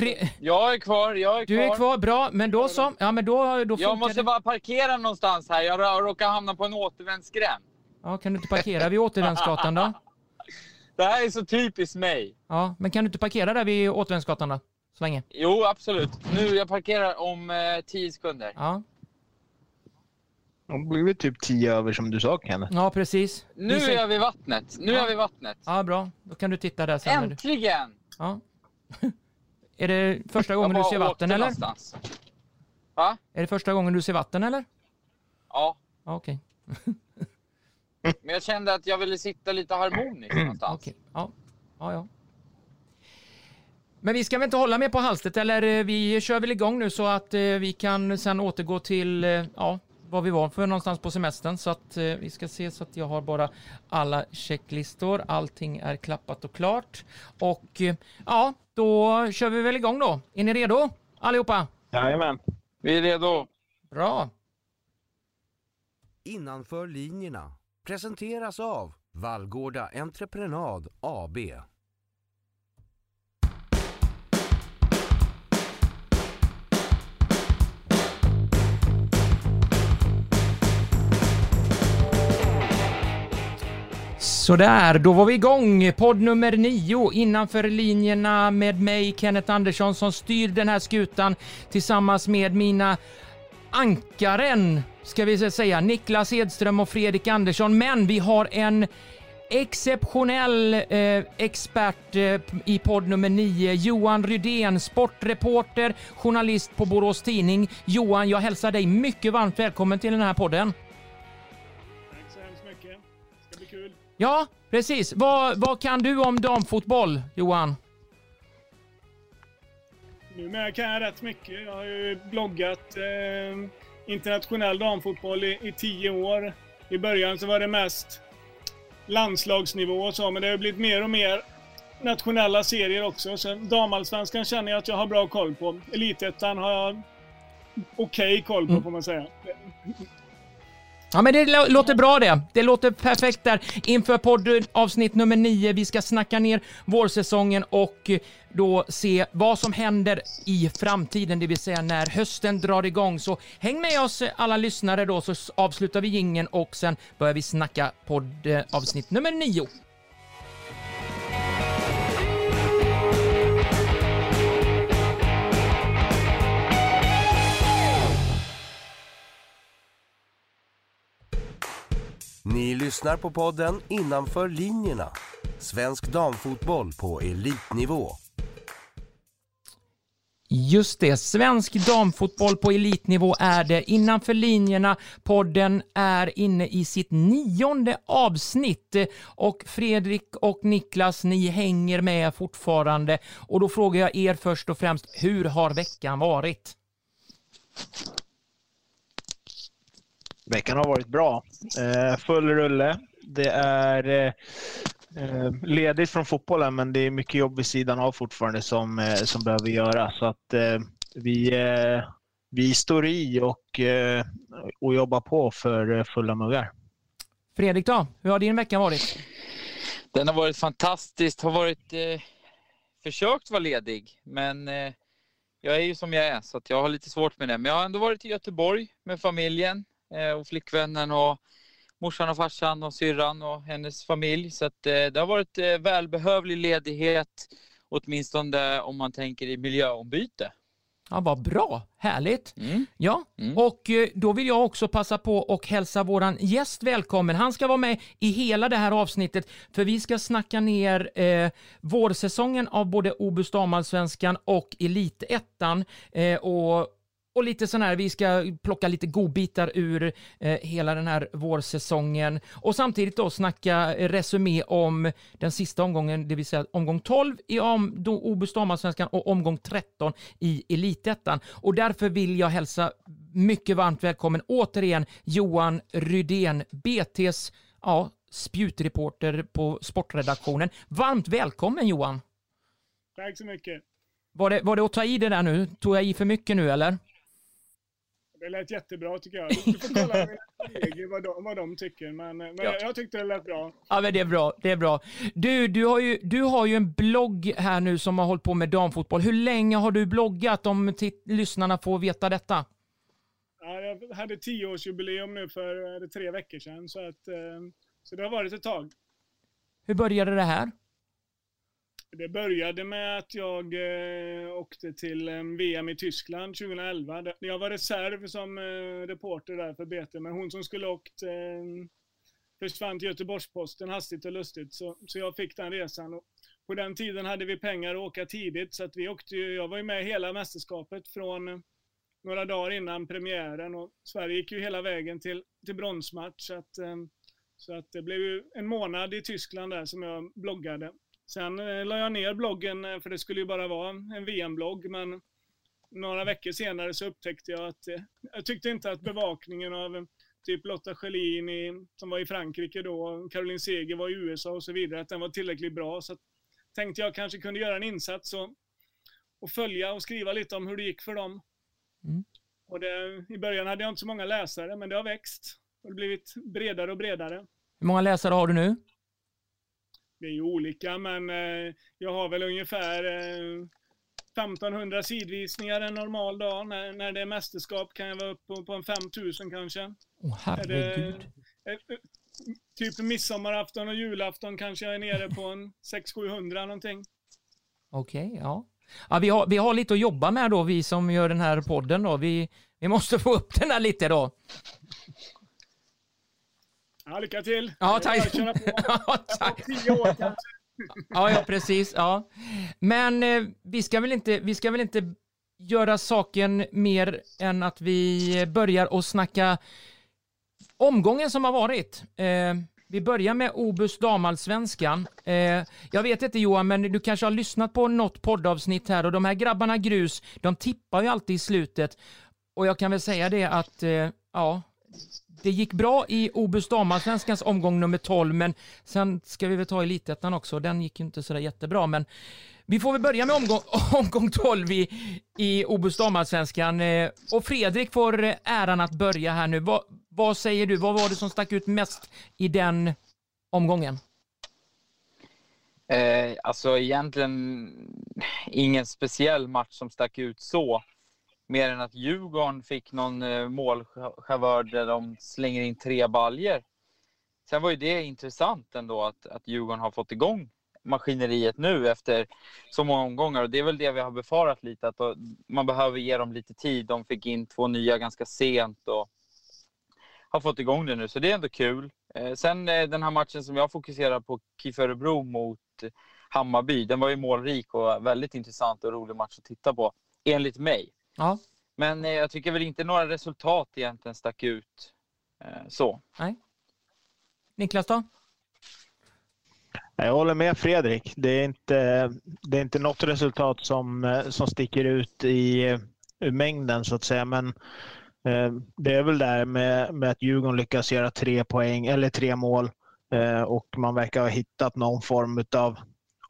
Fre- Jag är kvar, jag är du kvar. är kvar, bra. Men då så. Ja, men då, då Jag måste det. bara parkera någonstans här. Jag rå- råkar hamna på en återvändsgränd. Ja, kan du inte parkera vid Återvändsgatan då? Det här är så typiskt mig. Ja, men kan du inte parkera där vid Återvändsgatan då? Så länge. Jo, absolut. Nu, jag parkerar om eh, 10 sekunder. Ja, Det har blivit typ tio över som du sa Kenneth. ja precis. Nu Vi är vid vattnet. Nu är jag vid vattnet. Ja, bra. Då kan du titta där sen. när du- Äntligen! Ja. Är det första gången du ser vatten eller? någonstans. Va? Är det första gången du ser vatten eller? Ja. Okej. Men jag kände att jag ville sitta lite harmoniskt någonstans. Okej. Ja. ja, ja. Men vi ska väl inte hålla mer på halstet eller eh, vi kör väl igång nu så att eh, vi kan sen återgå till eh, ja, var vi var för någonstans på semestern. Så att eh, vi ska se så att jag har bara alla checklistor. Allting är klappat och klart. Och eh, ja, då kör vi väl igång då. Är ni redo allihopa? Jajamän. Vi är redo. Bra. Innanför linjerna presenteras av Vallgårda Entreprenad AB. Sådär, då var vi igång. Podd nummer nio innanför linjerna med mig, Kenneth Andersson, som styr den här skutan tillsammans med mina ankaren, ska vi säga, Niklas Edström och Fredrik Andersson. Men vi har en exceptionell eh, expert eh, i podd nummer nio, Johan Rydén, sportreporter, journalist på Borås Tidning. Johan, jag hälsar dig mycket varmt välkommen till den här podden. Ja, precis. Vad, vad kan du om damfotboll, Johan? Numera kan jag rätt mycket. Jag har ju bloggat eh, internationell damfotboll i, i tio år. I början så var det mest landslagsnivå och så, men det har blivit mer och mer nationella serier också. Så damallsvenskan känner jag att jag har bra koll på. Elitettan har jag okej koll på, får man säga. Ja, men det låter bra det. Det låter perfekt där inför poddavsnitt nummer nio. Vi ska snacka ner vårsäsongen och eh, då se vad som händer i framtiden, det vill säga när hösten drar igång. Så häng med oss eh, alla lyssnare då så avslutar vi gingen och sen börjar vi snacka poddavsnitt nummer nio. Ni lyssnar på podden Innanför linjerna. Svensk damfotboll på elitnivå. Just det, svensk damfotboll på elitnivå är det. Innanför linjerna, podden är inne i sitt nionde avsnitt. Och Fredrik och Niklas, ni hänger med fortfarande. Och då frågar jag er först och främst, hur har veckan varit? Veckan har varit bra. Eh, full rulle. Det är eh, eh, ledigt från fotbollen men det är mycket jobb vid sidan av fortfarande som, eh, som behöver göras. Så att eh, vi, eh, vi står i och, eh, och jobbar på för fulla muggar. Fredrik då, hur har din vecka varit? Den har varit fantastisk. Har varit eh, försökt vara ledig, men eh, jag är ju som jag är så att jag har lite svårt med det. Men jag har ändå varit i Göteborg med familjen och flickvännen och morsan och farsan och syrran och hennes familj. Så att, eh, det har varit eh, välbehövlig ledighet, åtminstone om man tänker i miljöombyte. Ja, vad bra, härligt. Mm. Ja, Mm. och eh, då vill jag också passa på och hälsa våran gäst välkommen. Han ska vara med i hela det här avsnittet för vi ska snacka ner eh, vårsäsongen av både Obus damallsvenskan och Elitettan eh, och och lite sån här, vi ska plocka lite godbitar ur eh, hela den här vårsäsongen och samtidigt då snacka eh, resumé om den sista omgången, det vill säga omgång 12 i om, Obus damallsvenskan och omgång 13 i Elitettan. Och därför vill jag hälsa mycket varmt välkommen återigen Johan Rydén, BTs ja, spjutreporter på sportredaktionen. Varmt välkommen Johan! Tack så mycket. Var det, var det att ta i det där nu? Tog jag i för mycket nu eller? Det lät jättebra tycker jag. Du får kolla med kollegor vad de, vad de tycker. Men, men Ja. jag, tyckte det lät bra. Ja, men det är bra. Det är bra. Du, du har, ju, du har ju en blogg här nu som har hållit på med damfotboll. Hur länge har du bloggat om lyssnarna får veta detta? Ja, jag hade tioårsjubileum nu för eh, tre veckor sedan. Så, att, eh, så det har varit ett tag. Hur började det här? Det började med att jag eh, åkte till eh, VM i Tyskland 2011. Jag var reserv som eh, reporter där för BT, men hon som skulle åkt eh, försvann till Göteborgs-Posten hastigt och lustigt. Så, så jag fick den resan. Och på den tiden hade vi pengar att åka tidigt, så att vi åkte ju, jag var ju med hela mästerskapet från eh, några dagar innan premiären och Sverige gick ju hela vägen till, till bronsmatch. Så att, eh, så att det blev ju en månad i Tyskland där som jag bloggade. Sen eh, la jag ner bloggen eh, för det skulle ju bara vara en VM-blogg men några veckor senare så upptäckte jag att eh, jag tyckte inte att bevakningen av typ Lotta Schelin i, som var i Frankrike då, Caroline Seger var i USA och så vidare, att den var tillräckligt bra. Så att, tänkte jag kanske kunde göra en insats och, och följa och skriva lite om hur det gick för dem. Mm. Och det, I början hade jag inte så många läsare, men det har växt. Och det har blivit bredare och bredare. Hur många läsare har du nu? Det är ju olika, men eh, jag har väl ungefär eh, 1500 sidvisningar en normal dag. När, när det är mästerskap kan jag vara uppe på, på en 5000 kanske. Åh Är det, herregud. eh, eh, typ midsommarafton och julafton kanske jag är nere på en 600-700 någonting. Okej, ja. ja vi, har, vi har lite att jobba med då, vi som gör den här podden då. Vi, vi måste få upp den här lite då. Ja, lycka till! Ja, tack. köra på. Ja, tack. Tio år kanske. Ja, ja, precis. Ja. Men eh, vi, ska väl inte, vi ska väl inte göra saken mer än att vi börjar och snacka omgången som har varit. Eh, vi börjar med Obus damallsvenskan. Eh, jag vet inte Johan, men du kanske har lyssnat på något poddavsnitt här och de här grabbarna Grus, de tippar ju alltid i slutet. Och jag kan väl säga det att, eh, ja, det gick bra i Obus damallsvenskans omgång nummer 12, men sen ska vi väl ta elitettan också. Den gick ju inte sådär jättebra, men vi får väl börja med omgång, omgång 12 i, i Obus damallsvenskan. Eh, och Fredrik får äran att börja här nu. Vad, vad säger du? Vad var det som stack ut mest i den omgången? Eh, alltså egentligen ingen speciell match som stack ut så. Mer än att Djurgården fick någon eh, målchavör där de slänger in tre baljer. Sen var ju det intressant ändå att, att Djurgården har fått igång maskineriet nu efter så många omgångar. Och det är väl det vi har befarat lite, att man behöver ge dem lite tid. De fick in två nya ganska sent och har fått igång det nu, så det är ändå kul. Eh, sen eh, den här matchen som jag fokuserar på, KIF Örebro mot Hammarby, den var ju målrik och väldigt intressant och rolig match att titta på, enligt mig. Ja, Men eh, jag tycker väl inte några resultat egentligen stack ut eh, så. Niklas då? Jag håller med Fredrik. Det är inte, det är inte något resultat som, eh, som sticker ut i, ur mängden så att säga. Men eh, det är väl där med, med att Djurgården lyckas göra tre poäng eller tre mål eh, och man verkar ha hittat någon form av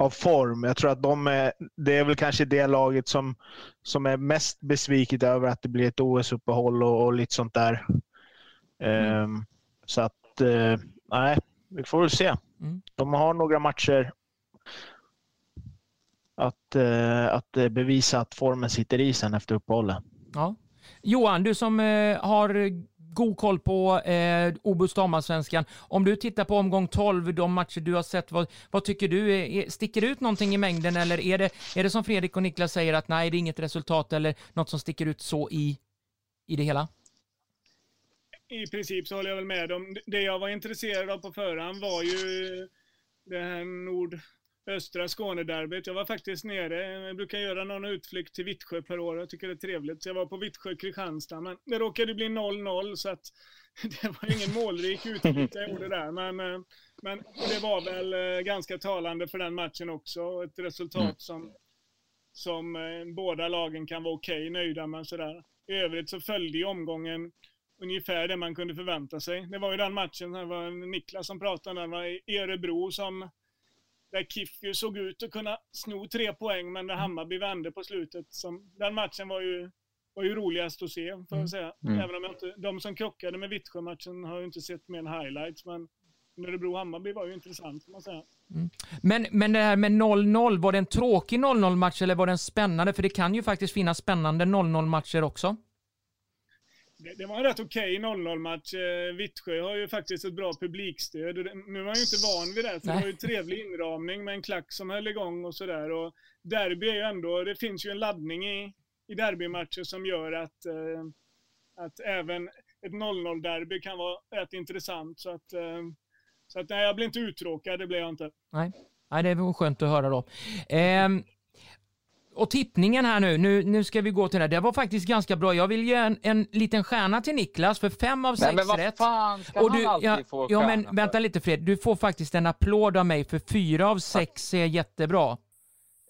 av form. Jag tror att de är, det är väl kanske det laget som, som är mest besviket över att det blir ett OS-uppehåll och, och lite sånt där. Ehm, så att, eh, nej, vi får väl se. Mm. De har några matcher att, eh, att eh, bevisa att formen sitter i sen efter uppehållet. Ja. Johan, du som har god koll på eh, Obus damallsvenskan. Om du tittar på omgång 12, de matcher du har sett, vad, vad tycker du? Är, sticker det ut någonting i mängden eller är det, är det som Fredrik och Niklas säger att nej, det är inget resultat eller något som sticker ut så i, i det hela? I princip så håller jag väl med dem. Det jag var intresserad av på förhand var ju det här Nord nordöstra Skånederbyt. Jag var faktiskt nere, jag brukar göra någon utflykt till Vittsjö per år. Jag tycker det är trevligt. Så jag var på Vittsjö-Kristianstad, men det råkade bli 0-0 så att det var ingen målrik utflykt jag gjorde där. Men, eh, men det var väl eh, ganska talande för den matchen också. Ett resultat Mm. som, som eh, båda lagen kan vara okej nöjda med. Sådär. I övrigt så följde ju omgången ungefär det man kunde förvänta sig. Det var ju den matchen, det var Niklas som pratade om den, var i Örebro som där KIF ju såg ut att kunna sno tre poäng men där Hammarby vände på slutet. Som, den matchen var ju var ju roligast att se, får Mm. jag säga. Mm. Även om jag inte, de som krockade med Vittsjö-matchen har ju inte sett mer än highlights, men Örebro-Hammarby var ju intressant, får man säga. Men, men det här med 0-0, var det en tråkig 0-0-match eller var det en spännande? För det kan ju faktiskt finnas spännande 0-0-matcher också. Det, det var en rätt okej 0-0-match. Eh, Vittsjö har ju faktiskt ett bra publikstöd. Det, nu är man ju inte van vid det, för Nej. det var ju trevlig inramning med en klack som höll igång och sådär. Och derby är ju ändå, det finns ju en laddning i, i derbymatcher som gör att, eh, att även ett 0-0-derby kan vara rätt intressant. Så att, eh, så att nej, jag blir inte uttråkad, det blir jag inte. Nej, Nej det var skönt att höra då. Ehm, och tippningen här nu, nu, nu ska vi gå till det. Det var faktiskt ganska bra. Jag vill ge en, en liten stjärna till Niklas för fem av sex men vad rätt. fan ska Och han du, alltid ja, få ja men för? vänta lite Fred, du får faktiskt en applåd av mig för fyra av sex är jättebra.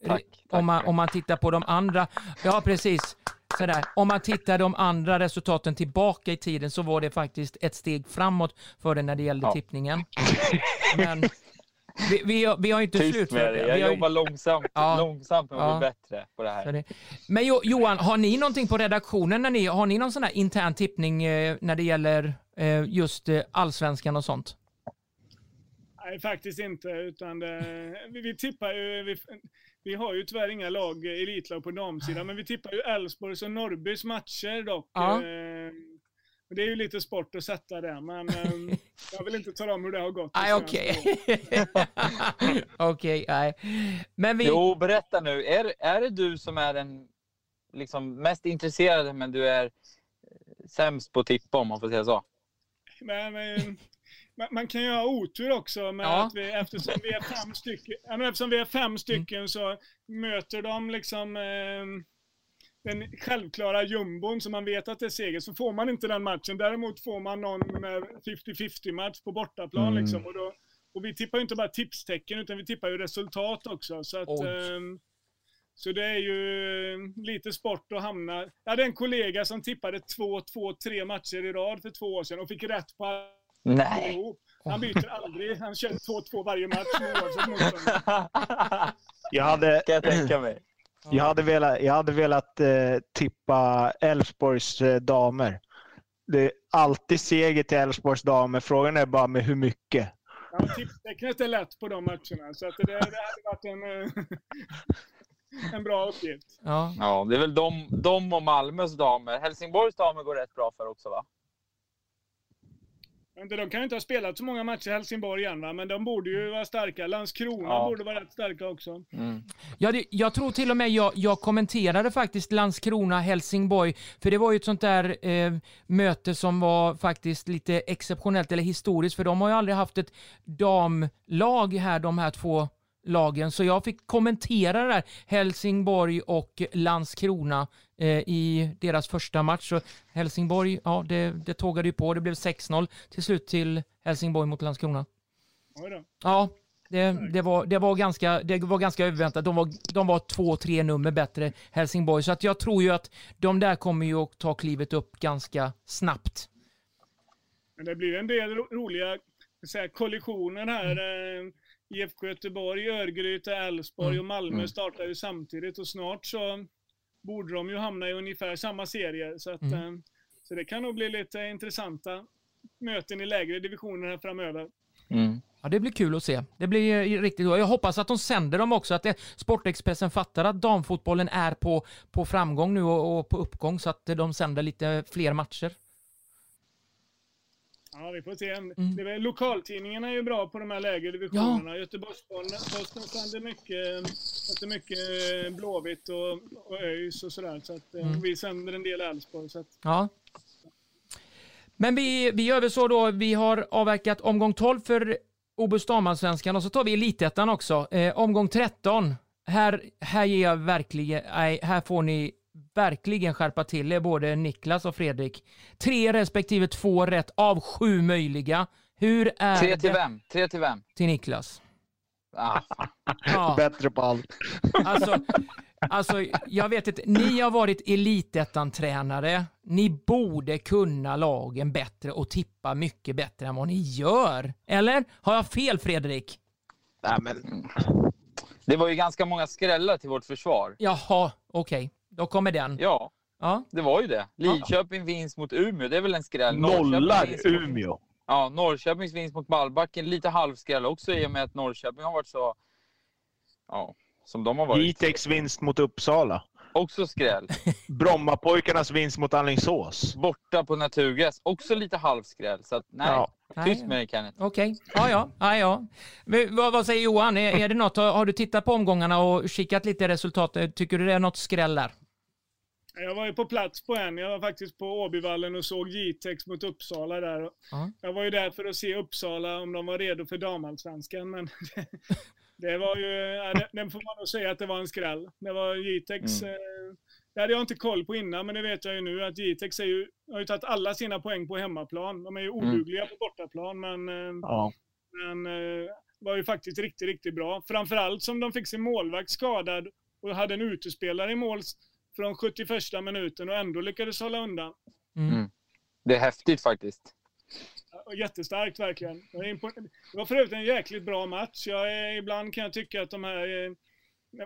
Tack, tack. Om man, om man tittar på de andra, ja precis. Sådär. Om man tittar de andra resultaten tillbaka i tiden så var det faktiskt ett steg framåt för det när det gällde Ja. tippningen. Men vi, vi, har- vi har ju inte Tyst slutfört med dig. det. Jag Vi ju- jobbar långsamt, Ja. långsamt med att Ja. bli bättre på det här. det. Men jo, Johan, har ni någonting på redaktionen? När ni, har ni någon sån här intern tippning eh, när det gäller eh, just eh, allsvenskan och sånt? Nej, faktiskt inte. Utan det, vi, vi tippar ju... Vi, vi har ju tyvärr inga lag, eh, elitlag på damsidan, men vi tippar ju Elfsborgs och Norrbys matcher dock. Ja. Det är ju lite sport att sätta det, men eh, jag vill inte tala om hur det har gått. Nej, okej. Okej, nej. Men vi... Jo, berätta nu. Är, är det du som är den liksom, mest intresserade, men du är eh, sämst på att tippa, om man får säga så? Men, eh, man, man kan ju ha otur också med Ja. att vi, eftersom vi är fem stycken, men eftersom vi är fem stycken så möter de liksom eh, den självklara jumbon som man vet att det är seger, så får man inte den matchen. Däremot får man någon med 50-50 match på bortaplan Mm. liksom. Och, då, och vi tippar ju inte bara tipstecken, utan vi tippar ju resultat också. Så att, ehm, så det är ju eh, lite sport att hamna... Jag hade en kollega som tippade 2-2 tre matcher i rad för två år sedan och fick rätt på Nej. Han byter aldrig. Han kör 2-2 varje match oavsett motståndare. Jag hade, kan jag tänka mig. Jag hade velat, jag hade velat eh, tippa Elfsborgs eh, damer. Det är alltid seger till Elfsborgs damer. Frågan är bara med hur mycket. Ja, tipstecknet är lätt på de matcherna, så att det, det hade varit en, eh, en bra uppgift. Ja. Ja, det är väl de, de och Malmös damer. Helsingborgs damer går rätt bra för också, va? Men De kan ju inte ha spelat så många matcher i Helsingborg än, va? men de borde ju vara starka. Landskrona Ja. borde vara rätt starka också. Mm. Ja, det, jag tror till och med jag, jag kommenterade faktiskt Landskrona-Helsingborg, för det var ju ett sånt där eh, möte som var faktiskt lite exceptionellt eller historiskt, för de har ju aldrig haft ett damlag här, de här två lagen, så jag fick kommentera det där Helsingborg och Landskrona i deras första match. Så Helsingborg, ja, det, det tågade ju på. Det blev 6-0 till slut till Helsingborg mot Landskrona. Ja, det, det, var, det, var ganska, det var ganska överväntat. De var, de var två, tre nummer bättre, Helsingborg. Så att jag tror ju att de där kommer ju att ta klivet upp ganska snabbt. Men det blir en del ro roliga här, kollisioner här. Mm. Eh, IFK Göteborg, Örgryte, Elfsborg Mm. och Malmö Mm. startar ju samtidigt och snart så borde de ju hamna i ungefär samma serier. Så, att, Mm. eh, så det kan nog bli lite intressanta möten i lägre divisioner här framöver. Mm. Ja, det blir kul att se. Det blir eh, riktigt bra. Jag hoppas att de sänder dem också, att det, Sportexpressen fattar att damfotbollen är på, på framgång nu och, och på uppgång så att de sänder lite fler matcher. Ja, vi får se. Mm. Det är, väl- lokaltidningarna är ju bra på de här lägre divisionerna. Göteborgs-Posten sänder mycket, sänder mycket eh, Blåvitt och, och ÖIS och sådär. Så att, eh, Mm. vi sänder en del Elfsborg. Ja. Men vi, vi gör väl så då, vi har avverkat omgång 12 för Obus damallsvenskan och så tar vi elitettan också. Eh, omgång 13. Här, här ger jag verkligen, nej, här får ni verkligen skärpa till er, både Niklas och Fredrik. Tre respektive två rätt av sju möjliga. Hur är Tre till det vem? Tre till vem? till Niklas? Ah. Ja, Bättre på allt. alltså, alltså, jag vet inte, ni har varit elitettan-tränare. Ni borde kunna lagen bättre och tippa mycket bättre än vad ni gör. Eller? Har jag fel, Fredrik? Nej, men, det var ju ganska många skrällar till vårt försvar. Jaha, okej. Då kommer den. Ja, Ja. Det var ju det. Lidköping vinst mot Umeå, det är väl en skräll. Nollar vinst mot- Umeå. Ja, Norrköpings vinst mot Malbacken, lite halvskräll också i och med att Norrköping har varit så... Ja, som de har varit. Jitex vinst mot Uppsala. Också skräll. Brommapojkarnas vinst mot Alingsås. Borta på naturgräs, också lite halvskräll. Så att, nej, Ja. tyst med dig Kenneth. Okej, ja ja. ja, ja. Men, vad, vad säger Johan? Är, är det något, har, har du tittat på omgångarna och kikat lite resultat? Tycker du det är något skräll där? Jag var ju på plats på en. Jag var faktiskt på Åbyvallen och såg Jitex mot Uppsala där. Ja. Jag var ju där för att se Uppsala om de var redo för damallsvenskan, men det var ju... ja, det- Den får man nog säga att det var en skräll. Det var Jitex... Mm. Eh, det hade jag inte koll på innan, men det vet jag ju nu att Jitex är ju, har ju tagit alla sina poäng på hemmaplan. De är ju odugliga på bortaplan, men... Eh, Ja. men eh, var ju faktiskt riktigt, riktigt bra. Framförallt som de fick sin målvakt skadad och hade en utespelare i mål från 71 minuten och ändå lyckades hålla undan. Mm. Det är häftigt faktiskt. Jättestarkt verkligen. Det var för övrigt en jäkligt bra match. Jag ibland kan jag tycka att de här... eh,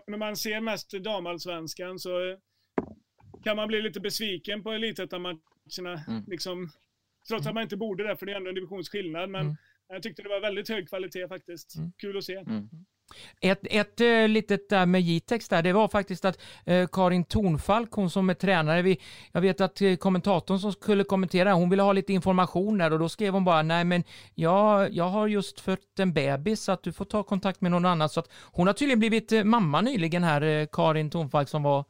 När man ser mest damallsvenskan så eh, kan man bli lite besviken på elitettan-matcherna. Mm. Liksom, trots att man inte borde det, för det är ändå en divisionsskillnad. Men Mm. jag tyckte det var väldigt hög kvalitet faktiskt. Mm. Kul att se. Ett, ett eh, litet där med Jitex där, det var faktiskt att eh, Karin Tornfalk, hon som är tränare, vi, jag vet att eh, kommentatorn som skulle kommentera, hon ville ha lite information där och då skrev hon bara, nej men jag, jag har just fött en bebis så att du får ta kontakt med någon annan. Så att hon har tydligen blivit mamma nyligen här, Karin Tornfalk som var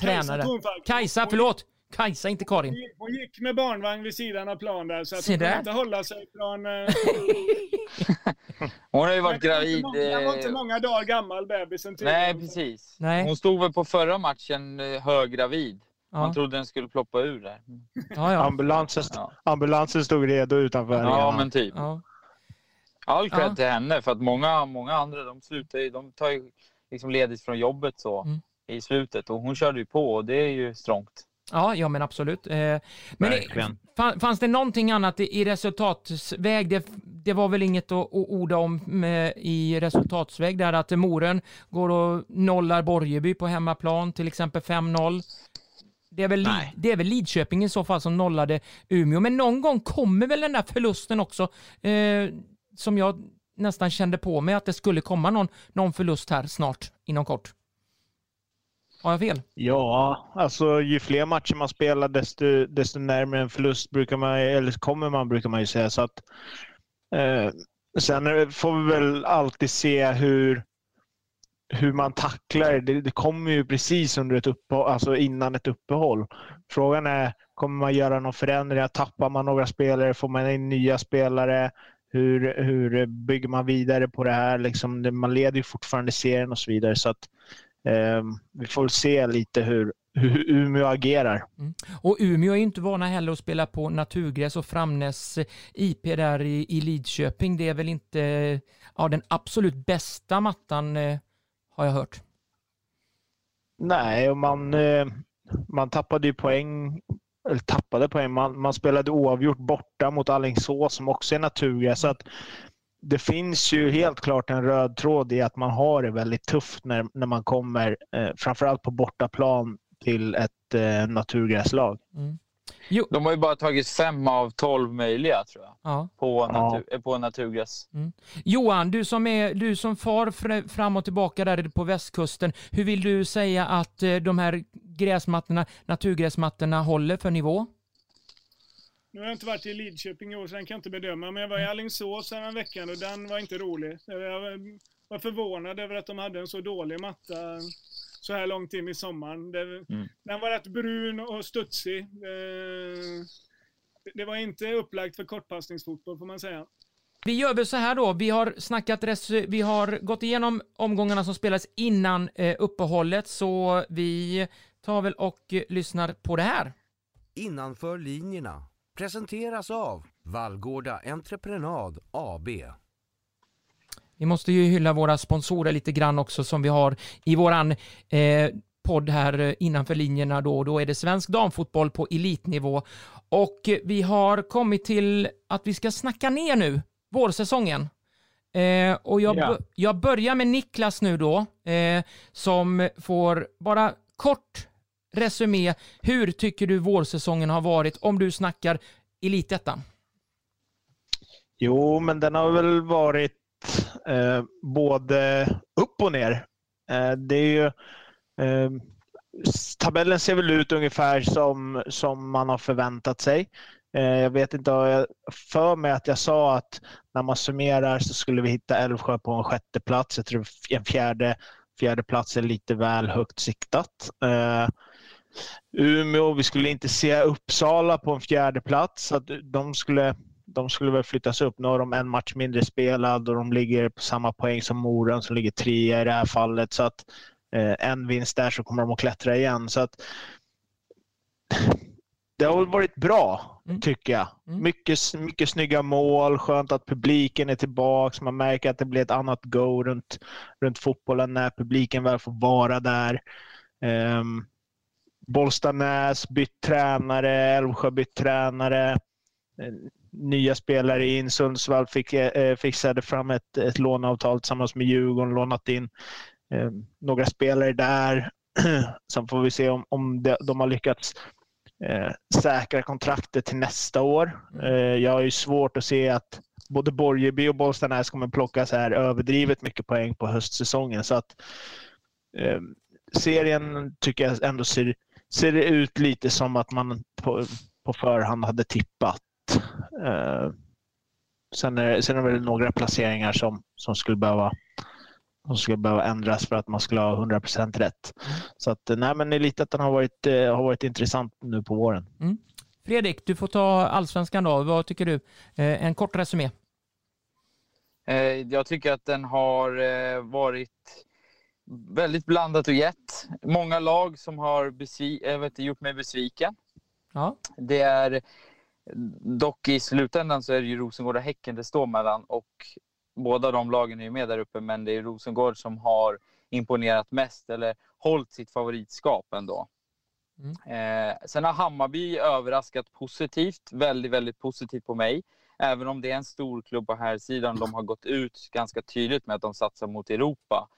tränare. Tornfalk. Kajsa, förlåt! Kajsa, inte Karin. Hon gick- Hon gick med barnvagn vid sidan av plan där, så att hon kunde inte hålla sig från... eh, Hon har ju varit gravid. många- Den var inte eh, många dagar gammal, bebisen. Nej, tydligen. precis. Nej. Hon stod väl på förra matchen eh, höggravid. Man Ja, trodde den skulle ploppa ur där. ja, ja. Ambulansen, Ja, ambulansen stod redo utanför. ja arenan. men typ. ja. All cred Ja. till henne för att många, många andra de slutar ju, de tar ju liksom ledigt från jobbet så Mm. i slutet och hon körde ju på och det är ju strångt. Ja, ja men absolut. Eh, men Verkligen. fanns det någonting annat i, resultatsväg? Det, det var väl inget att, att orda om med, i resultatsväg där att Moren går och nollar Borgeby på hemmaplan, till exempel 5-0. Det är, väl, Nej. det är väl Lidköping i så fall som nollade Umeå, men någon gång kommer väl den där förlusten också, eh, som jag nästan kände på mig att det skulle komma någon, någon förlust här snart, inom kort. Har jag fel? Ja, alltså ju fler matcher man spelar desto, desto närmare en förlust brukar man, eller kommer man brukar man ju säga. Så att, eh, sen får vi väl alltid se hur, hur man tacklar det. det. Kommer ju precis under ett uppehåll, alltså innan ett uppehåll. Frågan är, kommer man göra någon förändring? Tappar man några spelare? Får man in nya spelare? Hur, hur bygger man vidare på det här? Liksom, man leder ju fortfarande serien och så vidare. Så att, vi får se lite hur, hur Umeå agerar. Och Umeå är ju inte vana heller att spela på naturgräs och Framnäs eh, IP där i, i Lidköping, det är väl inte eh, ja, den absolut bästa mattan eh, har jag hört. Nej, och man, man tappade ju poäng. Eller tappade poäng. Man, man spelade oavgjort borta mot Alingsås som också är naturgräs. Så att det finns ju helt klart en röd tråd i att man har det väldigt tufft när, när man kommer, eh, framförallt på bortaplan, till ett eh, naturgräslag. Jo, De har ju bara tagit fem av tolv möjliga tror jag ja. på, Ja. natur, eh, på naturgräs. Johan, du som, är, du som far fr- fram och tillbaka där på västkusten, hur vill du säga att eh, de här gräsmattorna, naturgräsmattorna håller för nivå? Nu har jag inte varit i Lidköping i år så den kan jag inte bedöma, men jag var i Alingsås en veckan och den var inte rolig. Jag var förvånad över att de hade en så dålig matta så här långt in i sommaren. Det, Mm. Den var rätt brun och studsig. Eh, Det var inte upplagt för kortpassningsfotboll får man säga. Vi gör väl så här då, vi har snackat, vi har gått igenom omgångarna som spelades innan eh, uppehållet, så vi tar väl och eh, lyssnar på det här. Innanför linjerna presenteras av Vallgårda Entreprenad AB. Vi måste ju hylla våra sponsorer lite grann också som vi har i våran eh, podd här eh, innanför linjerna då. Då är det svensk damfotboll på elitnivå. Och eh, vi har kommit till att vi ska snacka ner nu vårsäsongen. Eh, och jag, Ja. jag börjar med Niklas nu då, eh, som får bara kort resumé, hur tycker du vårsäsongen har varit om du snackar Elitettan? Jo, men den har väl varit eh, både upp och ner. Eh, det är ju, eh, tabellen ser väl ut ungefär som, som man har förväntat sig. Eh, jag vet inte, jag för mig att jag sa att när man summerar så skulle vi hitta Älvsjö på en sjätte plats. Jag tror en fjärde, fjärde plats är lite väl högt siktat. Eh, Umeå, vi skulle inte se Uppsala på en fjärde plats. Så de, skulle, de skulle väl flyttas upp. Nu har de en match mindre spelad och de ligger på samma poäng som Moren som ligger trea i det här fallet. Så att eh, en vinst där så kommer de att klättra igen. Så att, det har varit bra, mm. tycker jag. Mm. Mycket, mycket snygga mål, skönt att publiken är tillbaka. Man märker att det blir ett annat go runt, runt fotbollen när publiken väl får vara där. Um, Bollstanäs bytt tränare, Älvsjö bytt tränare. Eh, nya spelare in. Sundsvall fick, eh, eh, fixade fram ett, ett låneavtal tillsammans med Djurgården, lånat in eh, några spelare där. Sen får vi se om, om de, de har lyckats eh, säkra kontraktet till nästa år. Eh, jag har ju svårt att se att både Borgeby och Bollstanäs kommer plocka så här överdrivet mycket poäng på höstsäsongen. Så att, eh, serien tycker jag ändå ser, ser det ut lite som att man på, på förhand hade tippat. Eh, sen, är, sen är det väl några placeringar som, som skulle behöva som skulle behöva ändras för att man skulle ha 100% rätt. Så att, nej men Elitettan har varit, eh, har varit intressant nu på våren. Mm. Fredrik, du får ta allsvenskan då. Vad tycker du? Eh, en kort resumé. Eh, jag tycker att den har eh, varit väldigt blandat och gett. Många lag som har besvi- vet, gjort mig besviken. Ja. Det är dock i slutändan så är det ju Rosengård och Häcken det står mellan och båda de lagen är ju med där uppe, men det är Rosengård som har imponerat mest eller hållit sitt favoritskap ändå. Mm. Eh, sen har Hammarby överraskat positivt, väldigt, väldigt positivt på mig. Även om det är en stor klubb på här sidan, de har gått ut ganska tydligt med att de satsar mot Europa.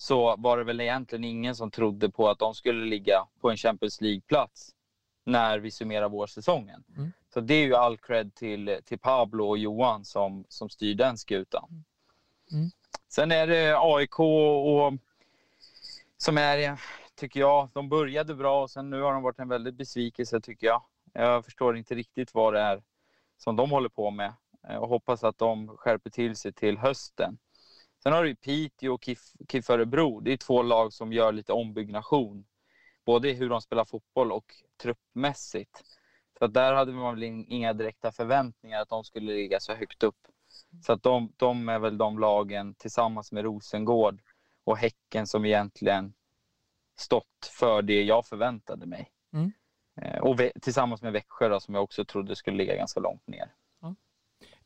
Så var det väl egentligen ingen som trodde på att de skulle ligga på en Champions League-plats när vi summerar vårsäsongen. Mm. Så det är ju all cred till, till Pablo och Johan som, som styr den skutan. Mm. Sen är det AIK och som är, tycker jag, de började bra och sen nu har de varit en väldigt besvikelse tycker jag. Jag förstår inte riktigt vad det är som de håller på med och hoppas att de skärper till sig till hösten. Sen har du Piteå och KIF, KIF Örebro. Det är två lag som gör lite ombyggnation. Både i hur de spelar fotboll och truppmässigt. Så där hade man väl inga direkta förväntningar att de skulle ligga så högt upp. Så att de, de är väl de lagen tillsammans med Rosengård och Häcken som egentligen stått för det jag förväntade mig. Mm. Eh, och tillsammans med Växjö då, som jag också trodde skulle ligga ganska långt ner.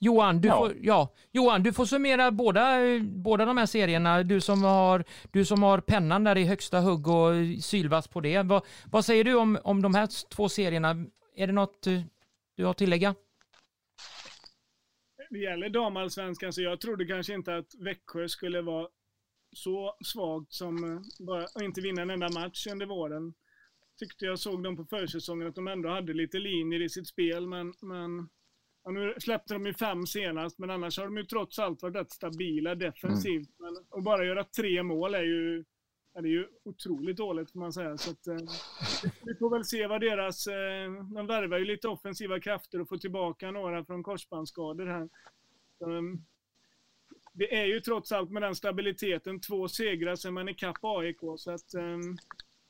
Johan, du, ja. Får, ja. Johan, du får summera båda, båda de här serierna. Du som, har, du som har pennan där i högsta hugg och sylvass på det. Vad, vad säger du om, om de här två serierna? Är det något eh, du har att tillägga? Det gäller damallsvenskan så jag trodde kanske inte att Växjö skulle vara så svagt som eh, bara att inte vinna en enda match under våren. Tyckte jag såg dem på försäsongen att de ändå hade lite linjer i sitt spel men, men ja, nu släppte de ju fem senast men annars har de ju trots allt varit rätt stabila defensivt. Mm. Men, och bara göra tre mål är ju Ja, det är ju otroligt dåligt får man säga. Så att, eh, vi får väl se vad deras... Eh, de värvar ju lite offensiva krafter och får tillbaka några från korsbandsskador här. Um, det är ju trots allt med den stabiliteten två segrar sen man är kapp AIK. Så att, um,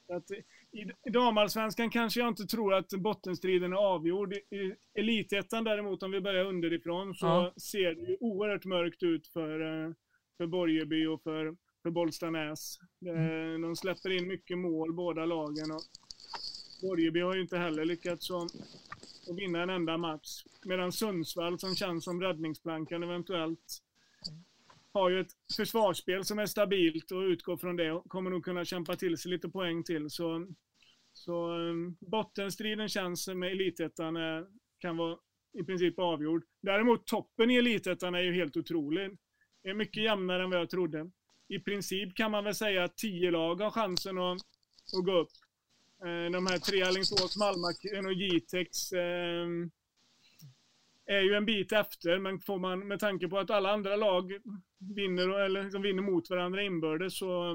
att i, damallsvenskan kanske jag inte tror att bottenstriden är avgjord. I elitettan däremot, om vi börjar underifrån, så ja. ser det ju oerhört mörkt ut för, uh, för Borgeby och för för Bollstanäs. Mm. De släpper in mycket mål båda lagen. Och Borgeby har ju inte heller lyckats att vinna en enda match. Medan Sundsvall, som känns som räddningsplankan eventuellt, har ju ett försvarsspel som är stabilt och utgår från det och kommer nog kunna kämpa till sig lite poäng till. Så, så ehm, bottenstriden känns med elitettan kan vara i princip avgjord. Däremot toppen i elitettan är ju helt otrolig. Det är mycket jämnare än vad jag trodde i princip kan man väl säga att tio lag har chansen att, att gå upp. Eh, de här tre, Alingsås, Malmö och Jitex, är ju en bit efter, men får man med tanke på att alla andra lag vinner, eller liksom vinner mot varandra inbördes, så,